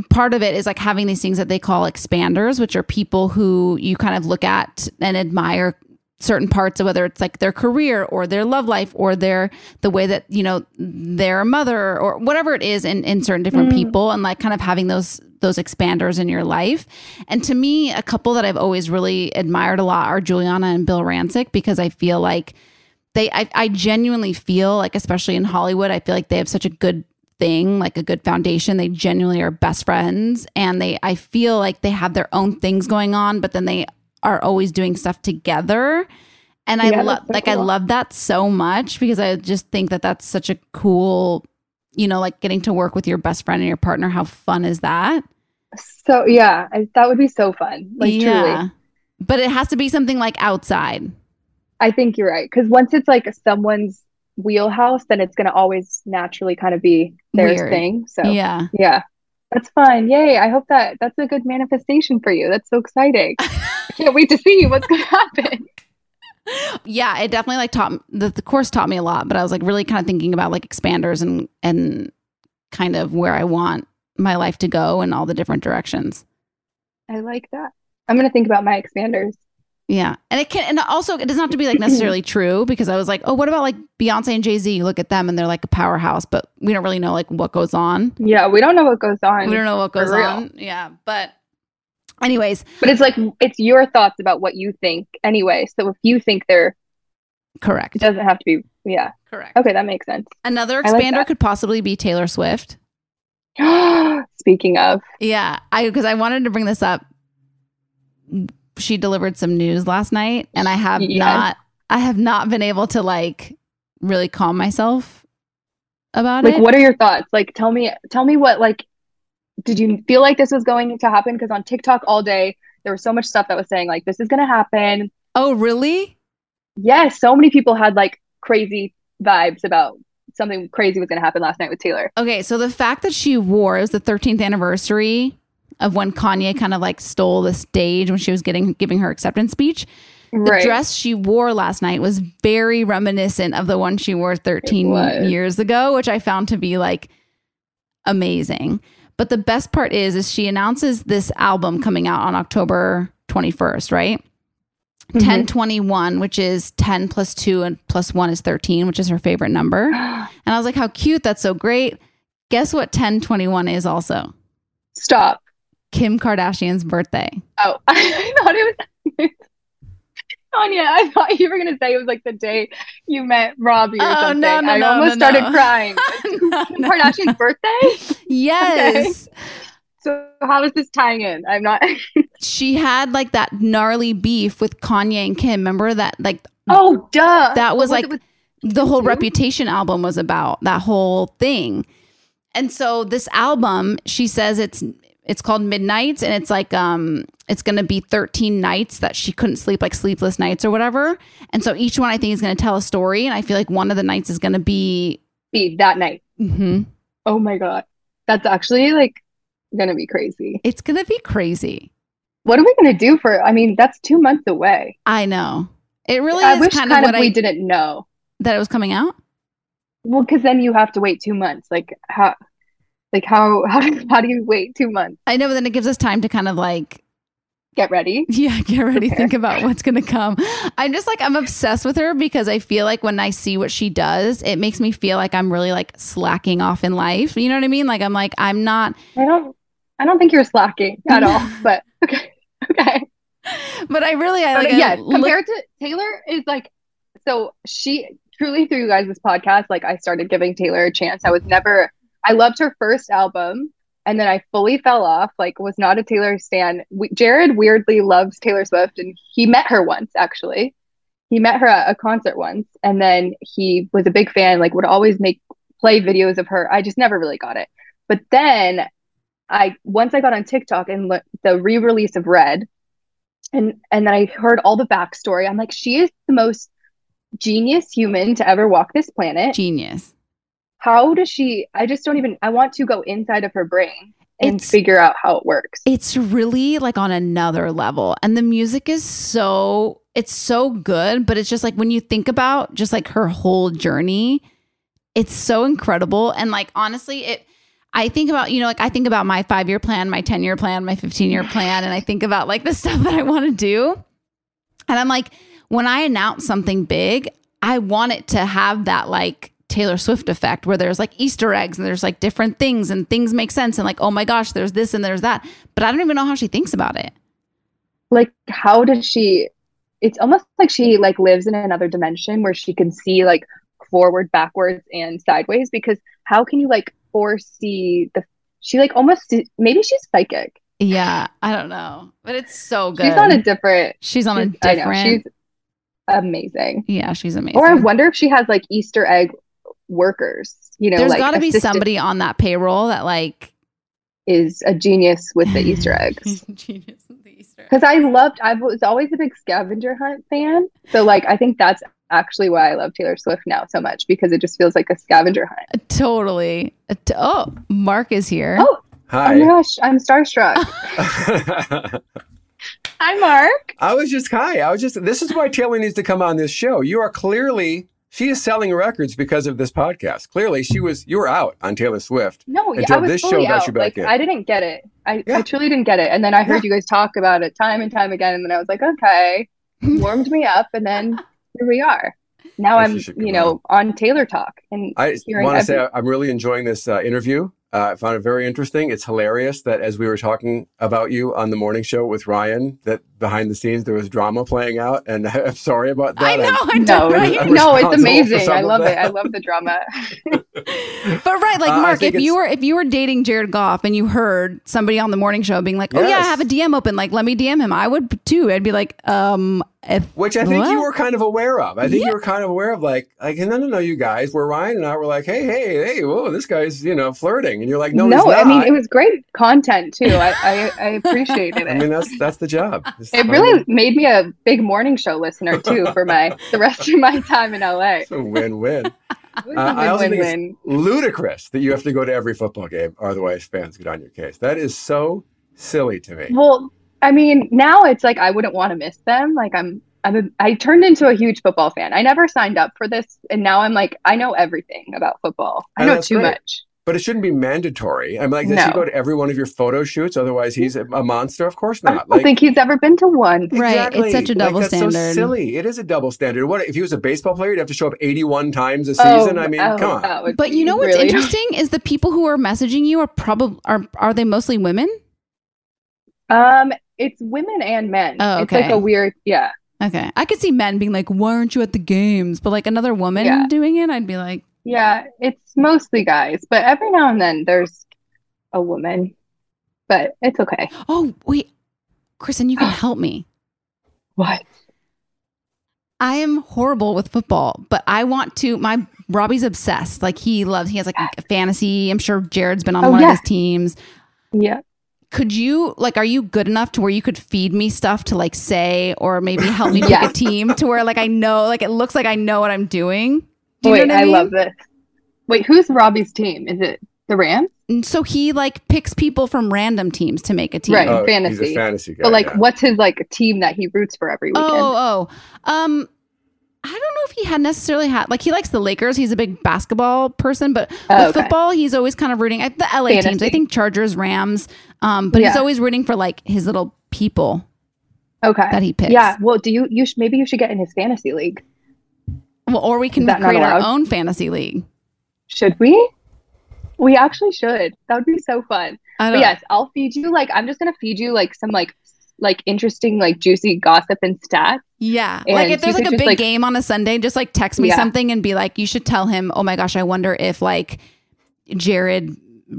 part of it is like having these things that they call expanders, which are people who you kind of look at and admire certain parts of whether it's like their career or their love life or their the way that you know their mother or whatever it is in in certain different Mm. people and like kind of having those those expanders in your life and to me a couple that i've always really admired a lot are giuliana and bill rancic because i feel like they I, I genuinely feel like especially in hollywood i feel like they have such a good thing like a good foundation they genuinely are best friends and they i feel like they have their own things going on but then they are always doing stuff together and i love so like i love that so much because i just think that that's such a cool you know like getting to work with your best friend and your partner how fun is that So yeah, I, that would be so fun. Like truly. but it has to be something like outside I think you're right. Because once it's like someone's wheelhouse, then it's gonna always naturally kind of be their Weird. thing. So Yeah. yeah. That's fun. Yay. I hope that that's a good manifestation for you. That's so exciting. Can't wait to see what's gonna happen. yeah, it definitely like taught the, the course taught me a lot, but I was like really kind of thinking about like expanders and and kind of where I want my life to go in all the different directions. I like that. I'm gonna think about my expanders. Yeah. And it can and also it doesn't have to be like necessarily true because I was like, oh, what about like Beyonce and Jay-Z? You look at them and they're like a powerhouse, but we don't really know like what goes on. Yeah, we don't know what goes on. We don't know what goes on. Yeah. But anyways, But it's like it's your thoughts about what you think anyway. So if you think they're correct, it doesn't have to be. Yeah. Correct. Okay, that makes sense. another I like expander could possibly be Taylor Swift. Speaking of, Yeah, I because I wanted to bring this up. She delivered some news last night, and I have Yes. not. I have not been able to like really calm myself about like, it. what are your thoughts? Like, tell me, tell me what like. Did you feel like this was going to happen? Because on TikTok all day there was so much stuff that was saying like this is going to happen. Oh, really? Yes, so many people had like crazy vibes about something crazy was going to happen last night with Taylor. Okay, so the fact that she wore it was the 13th anniversary of when Kanye kind of like stole the stage when she was getting giving her acceptance speech. The Right. dress she wore last night was very reminiscent of the one she wore 13 years ago, which I found to be like amazing. But the best part is is she announces this album coming out on October 21st, right? Mm-hmm. 1021, which is 10 plus 2 and plus 1 is 13, which is her favorite number. and I was like, how cute. That's so great. Guess what 1021 is also? Stop. Kim Kardashian's birthday. Oh, I thought it was. Tanya, I thought you were gonna say it was like the day you met Robbie or Oh, something. no, no, I no, almost no, started no. crying. Kim Kardashian's birthday? Yes. So how is this tying in? I'm not. She had like that gnarly beef with Kanye and Kim. Remember that? Like, oh, duh. That was, Was like with the whole Reputation album was about that whole thing. And so this album, she says it's it's called Midnights, and it's like um it's gonna be 13 nights that she couldn't sleep, like sleepless nights or whatever. And so each one I think is gonna tell a story, and I feel like one of the nights is gonna be be that night. Mm-hmm. Oh my god, that's actually like gonna be crazy. It's gonna be crazy. What are we gonna do for? I mean, that's two months away. I know. It really I is wish kind, kind of of what we I didn't know. that it was coming out. Well, because then you have to wait two months. Like how? Like how? How do, how do you wait two months? I know, but then it gives us time to kind of like Get ready. Yeah, get ready. Think about what's going to come. I'm just like, I'm obsessed with her because I feel like when I see what she does, it makes me feel like I'm really like slacking off in life. You know what I mean? Like, I'm like, I'm not, I don't. I don't think you're slacking at all. But okay. Okay. but I really, I But like, I look- compared to Taylor is like so she truly through you guys this podcast, like I started giving Taylor a chance. I was never I loved her first album and then I fully fell off, like was not a Taylor stan. We, Jared weirdly loves Taylor Swift and he met her once actually. He met her at a concert once and then he was a big fan, like would always make play videos of her. I just never really got it. But then I once I got on TikTok and le- the re-release of Red, and and then I heard all the backstory. I'm like, she is the most genius human to ever walk this planet. Genius. How does she? I just don't even. I want to go inside of her brain and It's- figure out how it works. it's really like on another level. And the music is so, it's so good. But it's just like when you think about just like her whole journey, it's so incredible. And like, honestly, it, I think about, you know, like I think about my five year plan, my 10 year plan, my 15 year plan, and I think about like the stuff that I want to do. And I'm like, when I announce something big, I want it to have that like Taylor Swift effect where there's like Easter eggs and there's like different things and things make sense and like, oh my gosh, there's this and there's that. But I don't even know how she thinks about it. Like, how does she? It's almost like she like lives in another dimension where she can see like forward, backwards, and sideways. Because how can you like foresee the? She like almost maybe she's psychic. Yeah, I don't know. But it's so good. She's on a different. She's on a she's- I know, different. she's amazing. yeah, she's amazing. Or I wonder if she has like Easter egg workers. You know, There's like got to be somebody on that payroll that like is a genius with the Easter eggs. genius with the Easter Because I loved, I was always a big scavenger hunt fan. So like, I think that's actually why I love Taylor Swift now so much because it just feels like a scavenger hunt. Totally. Uh, Oh, Mark is here. Oh, Hi. oh my gosh, I'm starstruck. Hi, Mark. I was just hi. I was just. This is why Taylor needs to come on this show. You are clearly she is selling records because of this podcast. Clearly, she was you were out on Taylor Swift. No, yeah, until I was this fully show got out. you back like in. I didn't get it. I, I truly didn't get it. And then I heard you guys talk about it time and time again, and then I was like, okay, warmed me up, and then here we are. Now I'm, you know, on Taylor Talk and I want to say I'm really enjoying this uh, interview. Uh, I found it very interesting. It's hilarious that as we were talking about you on the morning show with Ryan, that behind the scenes there was drama playing out, and I'm sorry about that. I know, I know, no, right? I'm no, it's amazing. I love it. I love the drama. But right, like Uh, Mark, think if you were if you were dating Jared Goff and you heard somebody on the morning show being like, "Oh yeah, I have a DM open, like let me DM him," I would too. I'd be like, um, if Which I think you were kind of aware of. I think Yeah. you were kind of aware of, like, like, no, no, no, you guys, where Ryan and I were like, hey, hey, hey, whoa, this guy's, you know, flirting, and you're like, no, No, he's not. I mean it was great content too. I I, I appreciated it. I mean, that's that's the job. It's It fun. really made me a big morning show listener too for my the rest of my time in LA. It's a win-win. was Uh, a I also think it's ludicrous that you have to go to every football game, otherwise fans get on your case. That is so silly to me. Well, I mean, now it's like I wouldn't want to miss them. Like I'm I'm a, I turned into a huge football fan. I never signed up for this and now I'm like I know everything about football. I And know too great. much. But it shouldn't be mandatory. I'm like, does he go to every one of your photo shoots? Otherwise, he's a, a monster. Of course not. I not. don't think he's ever been to one. Right, it's such a Like, double that's standard. so silly. It is a double standard. What if he was a baseball player? You'd have to show up 81 times a Oh, season. I mean, oh, come on. But you know what's really- interesting is the people who are messaging you are probably are are they mostly women? Um, it's women and men. Oh, okay. It's like a weird, yeah. Okay, I could see men being like, "Why aren't you at the games?" But like another woman Yeah. doing it, I'd be like, Yeah, it's mostly guys, but every now and then there's a woman. But it's okay. "Oh wait, Christen, you can help me." What? I am horrible with football, but I want to. My Robbie's obsessed. Like he loves. He has like a fantasy. I'm sure Jared's been on Oh, one yeah. of his teams. Yeah. Could you like? Are you good enough to where you could feed me stuff to like say, or maybe help me pick a team to where like I know, like it looks like I know what I'm doing. Do you Wait, know what I, I mean? love this. Wait, who's Robbie's team? Is it the Rams? And So he like picks people from random teams to make a team. Right, Oh, he's a fantasy. fantasy guy, But like, yeah. what's his like team that he roots for every weekend? Oh, oh. Um I don't know if he had necessarily had like he likes the Lakers. He's a big basketball person, but Oh, with okay. football, he's always kind of rooting at the LA teams. I think Chargers, Rams. Um, but he's always rooting for like his little people. Okay. that he picks. Yeah. Well, do you? You sh- maybe you should get in his fantasy league. Well, or we can Is that not create our own fantasy league. Should we? We actually should. That would be so fun. But yes, I'll feed you. Like, I'm just gonna feed you like some like like interesting like juicy gossip and stats. Yeah. And like if there's like a big like- game on a Sunday, just like text me Yeah. something and be like, you should tell him, oh my gosh, I wonder if like Jared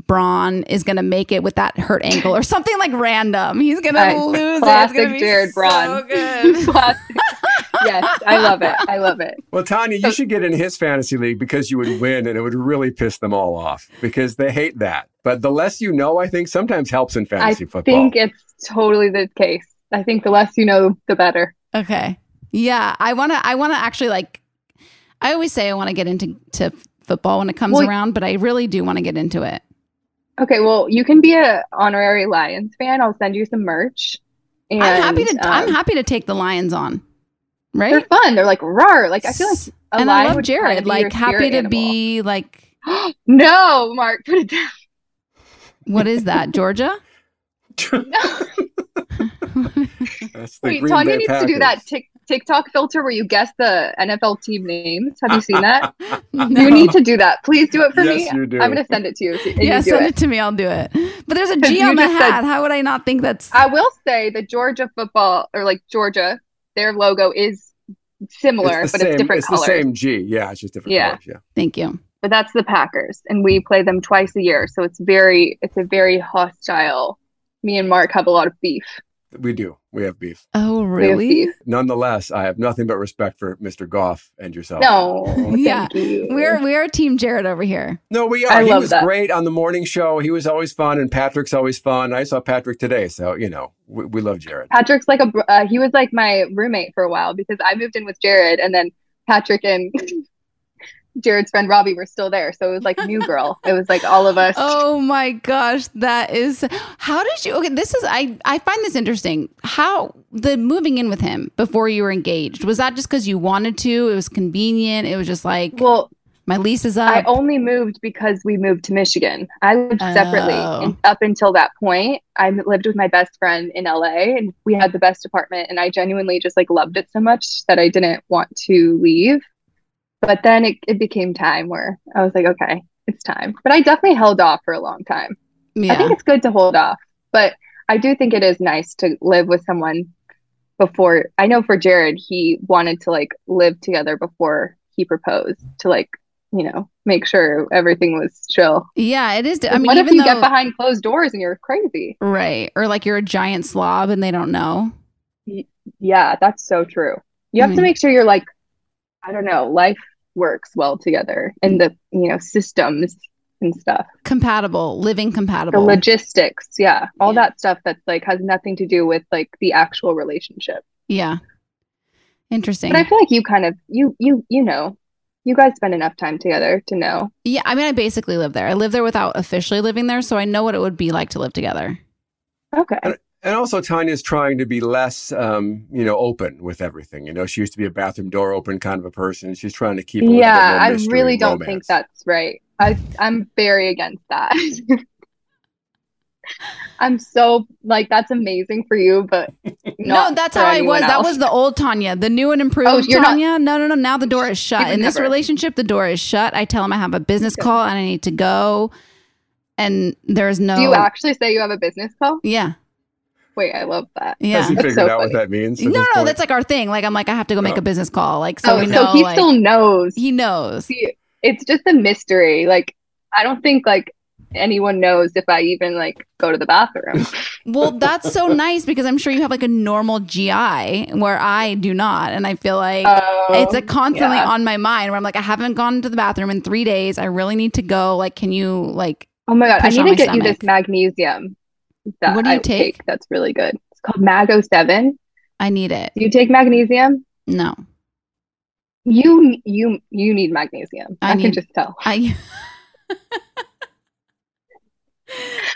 Braun is gonna make it with that hurt ankle or something like random. He's gonna I- lose it. Classic gonna Jared so Braun. good. Yes, I love it. I love it. Well, Tanya, you should get in his fantasy league because you would win and it would really piss them all off because they hate that. But the less you know, I think sometimes helps in I fantasy football. I think it's totally the case. I think the less you know, the better. Okay. Yeah. I wanna I wanna actually like I always say I want to get into to football when it comes Well- around, but I really do want to get into it. Okay, well, you can be a honorary Lions fan. I'll send you some merch. And, I'm happy to I'm um, happy to take the Lions on. Right? They're fun. They're like rawr. Like I feel like a and I love Jared. kinda Like happy to animal. be like No, Mark, put it down. what is that, Georgia? That's the Wait, Green Tanya Bay needs to do that Packers. tic- TikTok filter where you guess the NFL team names. Have you seen that? No. You need to do that. Please do it for Yes, me. you do. I'm going to send it to you. yeah, you send it. it to me. I'll do it. But there's a G on the just said- hat. How would I not think that's? I will say the Georgia football or like Georgia, their logo is similar, It's but same, it's different it's colors. the same G. Yeah, it's just different Yeah. colors. Yeah. Thank you. But that's the Packers, and we play them twice a year, so it's very, it's a very hostile. Me and Mark have a lot of beef. We do. We have beef. Oh, really? beef. Nonetheless, I have nothing but respect for Mr. Goff and yourself. No, yeah, thank you. we're we're Team Jared over here. No, we are. I he love was that. great on the morning show. He was always fun, and Patrick's always fun. I saw Patrick today, so you know we, we love Jared. Patrick's like a uh, he was like my roommate for a while because I moved in with Jared and then Patrick and Jared's friend Robbie were still there. So it was like new girl. it was like all of us. Oh my gosh, that is how did you okay, this is I I find this interesting. How the moving in with him before you were engaged, was that just because you wanted to? It was convenient. It was just like well my lease is up. I only moved because we moved to Michigan. I lived separately Oh. and up until that point. I lived with my best friend in LA and we had the best apartment and I genuinely just like loved it so much that I didn't want to leave. But then it, it became time where I was like, okay, it's time. But I definitely held off for a long time. I think it's good to hold off, but I do think it is nice to live with someone before. I know for Jared, he wanted to like live together before he proposed to like, you know, make sure everything was chill. Yeah, it is. I mean, what if you though, get behind closed doors and you're crazy? right, or like you're a giant slob and they don't know. Yeah, that's so true. You have I to make sure you're like, I don't know, life works well together and the, you know, systems and stuff. Compatible, living compatible. The compatible. logistics, yeah, all that stuff that's like has nothing to do with like the actual relationship. yeah. Interesting. But I feel like you kind of you you you know, you guys spend enough time together to know. Yeah, I mean, I basically live there. I live there without officially living there, so I know what it would be like to live together. Okay. And also, Tanya's trying to be less, um, you know, open with everything. You know, she used to be a bathroom door open kind of a person. She's trying to keep. A little bit Yeah, more I really don't think that's right. I I'm very against that. I'm so like that's amazing for you, but No, that's how I was. anyone That was the old Tanya. The new and improved Oh, you're not- Tanya. no, no, no. Now the door is shut. would In this relationship, the door is shut. I tell him I have a business call and I need to go, and there is no. Do you actually say you have a business call? Yeah. Wait, I love that. Yeah. Has he figured so out what that means? No, no, point? that's like our thing. Like I'm like I have to go make oh. a business call. Like so oh, we know. so he like, still knows. He knows. See, it's just a mystery. Like I don't think like anyone knows if I even like go to the bathroom. Well, that's so nice because I'm sure you have like a normal GI where I do not. And I feel like Oh, it's a constantly yeah. on my mind where I'm like, I haven't gone to the bathroom in three days. I really need to go. Like, can you like Oh my god, I need to my get you this magnesium. That What do you I take? That's really good. It's called Mago Seven. I need it. Do you take magnesium? No. You you you need magnesium. I I, can just tell. I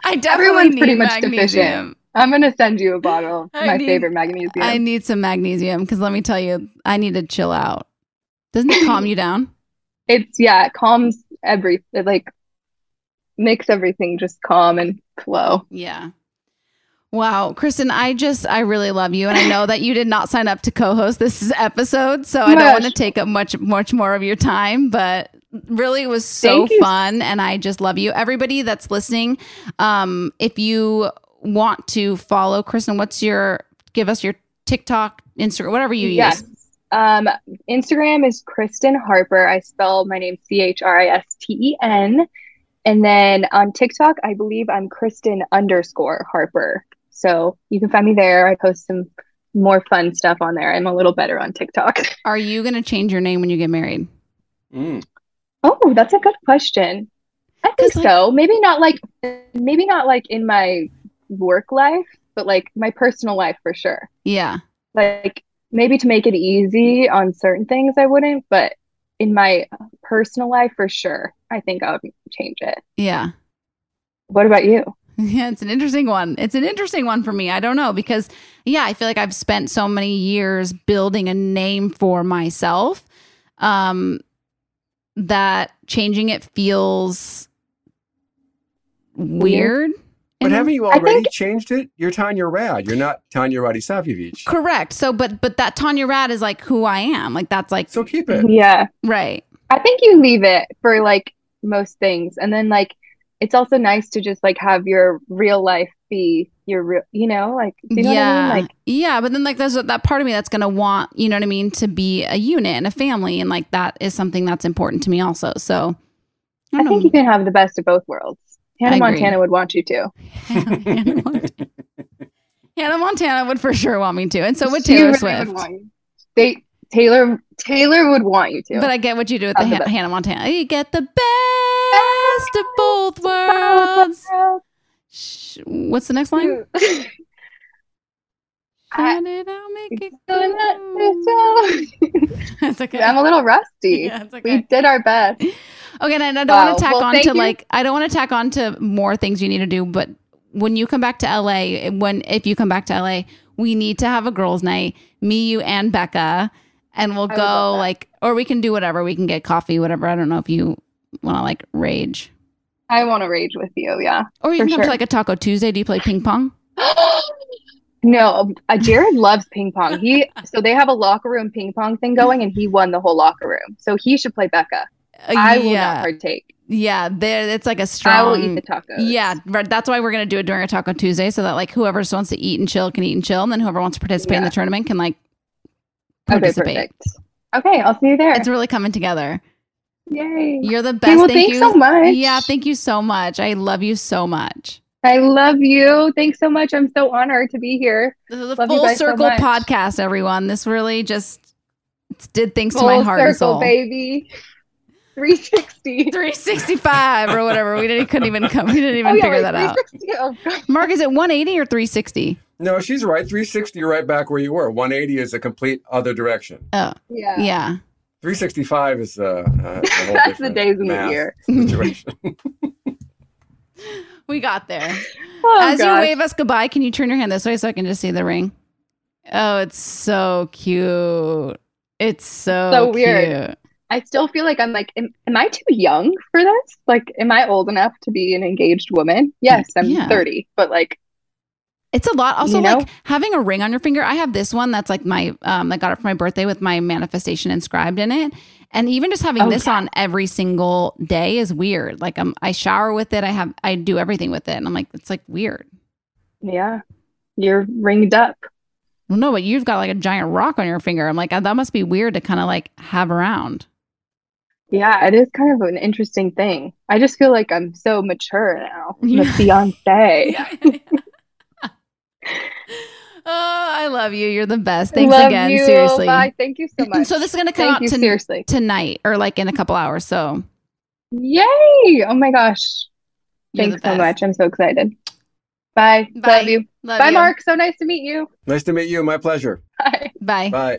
I definitely Everyone's need pretty much magnesium. deficient. I'm gonna send you a bottle of my need- favorite magnesium. I need some magnesium because let me tell you, I need to chill out. Doesn't it calm you down? It's yeah, it calms every it like makes everything just calm and flow. Yeah. Wow, Christen, I just I really love you, and I know that you did not sign up to co-host this episode, so I don't want to take up much much more of your time. But really, it was so fun, and I just love you. Everybody that's listening, um, if you want to follow Christen, what's your give us your TikTok, Instagram, whatever you Yes. use. Um, Instagram is Christen Harper. I spell my name C H R I S T E N. And then on TikTok, I believe I'm Christen underscore Harper. So you can find me there. I post some more fun stuff on there. I'm a little better on TikTok. Are you going to change your name when you get married? Mm. Oh, that's a good question. I think so. Maybe not like maybe not like in my work life, but like my personal life for sure. Yeah. Like maybe to make it easy on certain things I wouldn't, but in my personal life for sure, I think I would change it. Yeah. What about you? Yeah, it's an interesting one. It's an interesting one for me. I don't know because yeah, I feel like I've spent so many years building a name for myself um that changing it feels weird. But in a- haven't you already changed it? You're Tanya Rad. You're not Tanya Radisavljevic. Correct. So but but that Tanya Rad is like who I am. Like that's like So keep it. Yeah. Right. I think you leave it for like most things. And then like it's also nice to just like have your real life be your real, you know, like you know yeah. what I mean? Like yeah, but then like there's that part of me that's gonna want, you know what I mean, to be a unit and a family, and like that is something that's important to me also. So I think you can have the best of both worlds. Hannah Montana would want you to. Hannah Montana would for sure want me to, and so would She Taylor really Swift. would want you. They Taylor Taylor would want you to. But I get what you do with the the Han-. Hannah Montana. You get the best of both worlds. What's the next line? It out, make it it's okay. I'm a little rusty. Yeah, it's We did our best. Okay, and I don't Wow. want to tack Well, on to you. like I don't want to tack on to more things you need to do, but when you come back to LA, when if you come back to LA, we need to have a girls' night, me, you, and Becca, and we'll I go like, or we can do whatever. We can get coffee, whatever. I don't know if you want to like rage, I want to rage with you. Yeah. or you can come sure. to like a Taco Tuesday. Do you play ping pong? No, uh, Jared loves ping pong. He so they have a locker room ping pong thing going, and he won the whole locker room. So he should play Becca. I will yeah. not partake. Yeah, there. It's like a strong. I will eat the tacos. Yeah. That's why we're gonna do it during a Taco Tuesday, so that like whoever just wants to eat and chill can eat and chill, and then whoever wants to participate in the tournament can like Okay, participate. perfect. Okay, I'll see you there. It's really coming together. Yay! You're the Okay, best. well, thank thanks you so much. Yeah, thank you so much. I love you so much. I love you. Thanks so much. I'm so honored to be here. This is a Love full guys so circle podcast, everyone. This really just did things to my heart and soul. baby. 360. 365 or whatever. We didn't couldn't even come. We didn't even Oh, yeah, figure wait, that out. Oh, Mark, is it 180 or 360? No, she's right. 360, you're right back where you were. 180 is a complete other direction. Oh, Yeah. yeah. 365 is uh, uh, a That's the days in the year. situation. We got there. Oh, As you wave us goodbye, can you turn your hand this way so I can just see the ring? Oh, it's so cute. It's so, So weird. cute. I still feel like I'm like, am, am I too young for this? Like, am I old enough to be an engaged woman? Yes, I'm Yeah. 30, but like, It's a lot. Also, You know? like having a ring on your finger. I have this one that's like my um I got it for my birthday with my manifestation inscribed in it. And even just having Oh, this on every single day is weird. Like I'm I shower with it. I have I do everything with it. And I'm like, it's like weird. yeah, you're ringed up. Well, no, but you've got like a giant rock on your finger. I'm like, that must be weird to kind of like have around. Yeah, it is kind of an interesting thing. I just feel like I'm so mature now. I'm a Yeah. fiance. Oh, I love you. You're the best. Thanks Love again. you. Seriously. Bye. Thank you so mm, mm, much. So this is gonna come Thank out you, to- seriously. tonight or like in a couple hours. So Yay! Oh my gosh. You're Thanks so much. I'm so excited. Bye. Bye. Love you. Love Bye, you. Mark. So nice to meet you. nice to meet you. My pleasure. Bye. bye. Bye.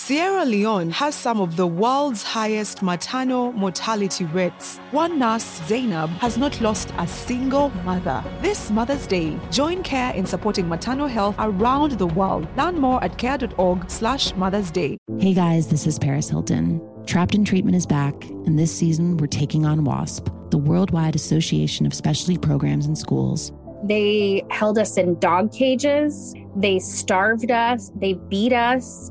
Sierra Leone has some of the world's highest maternal mortality rates. One nurse, Zainab, has not lost a single mother. This Mother's Day, join CARE in supporting maternal health around the world. Learn more at care.org slash Mother's Day. Hey guys, this is Paris Hilton. Trapped in Treatment is back, and this season we're taking on WASP, the Worldwide Association of Specialty Programs and Schools. They held us in dog cages. They starved us. They beat us.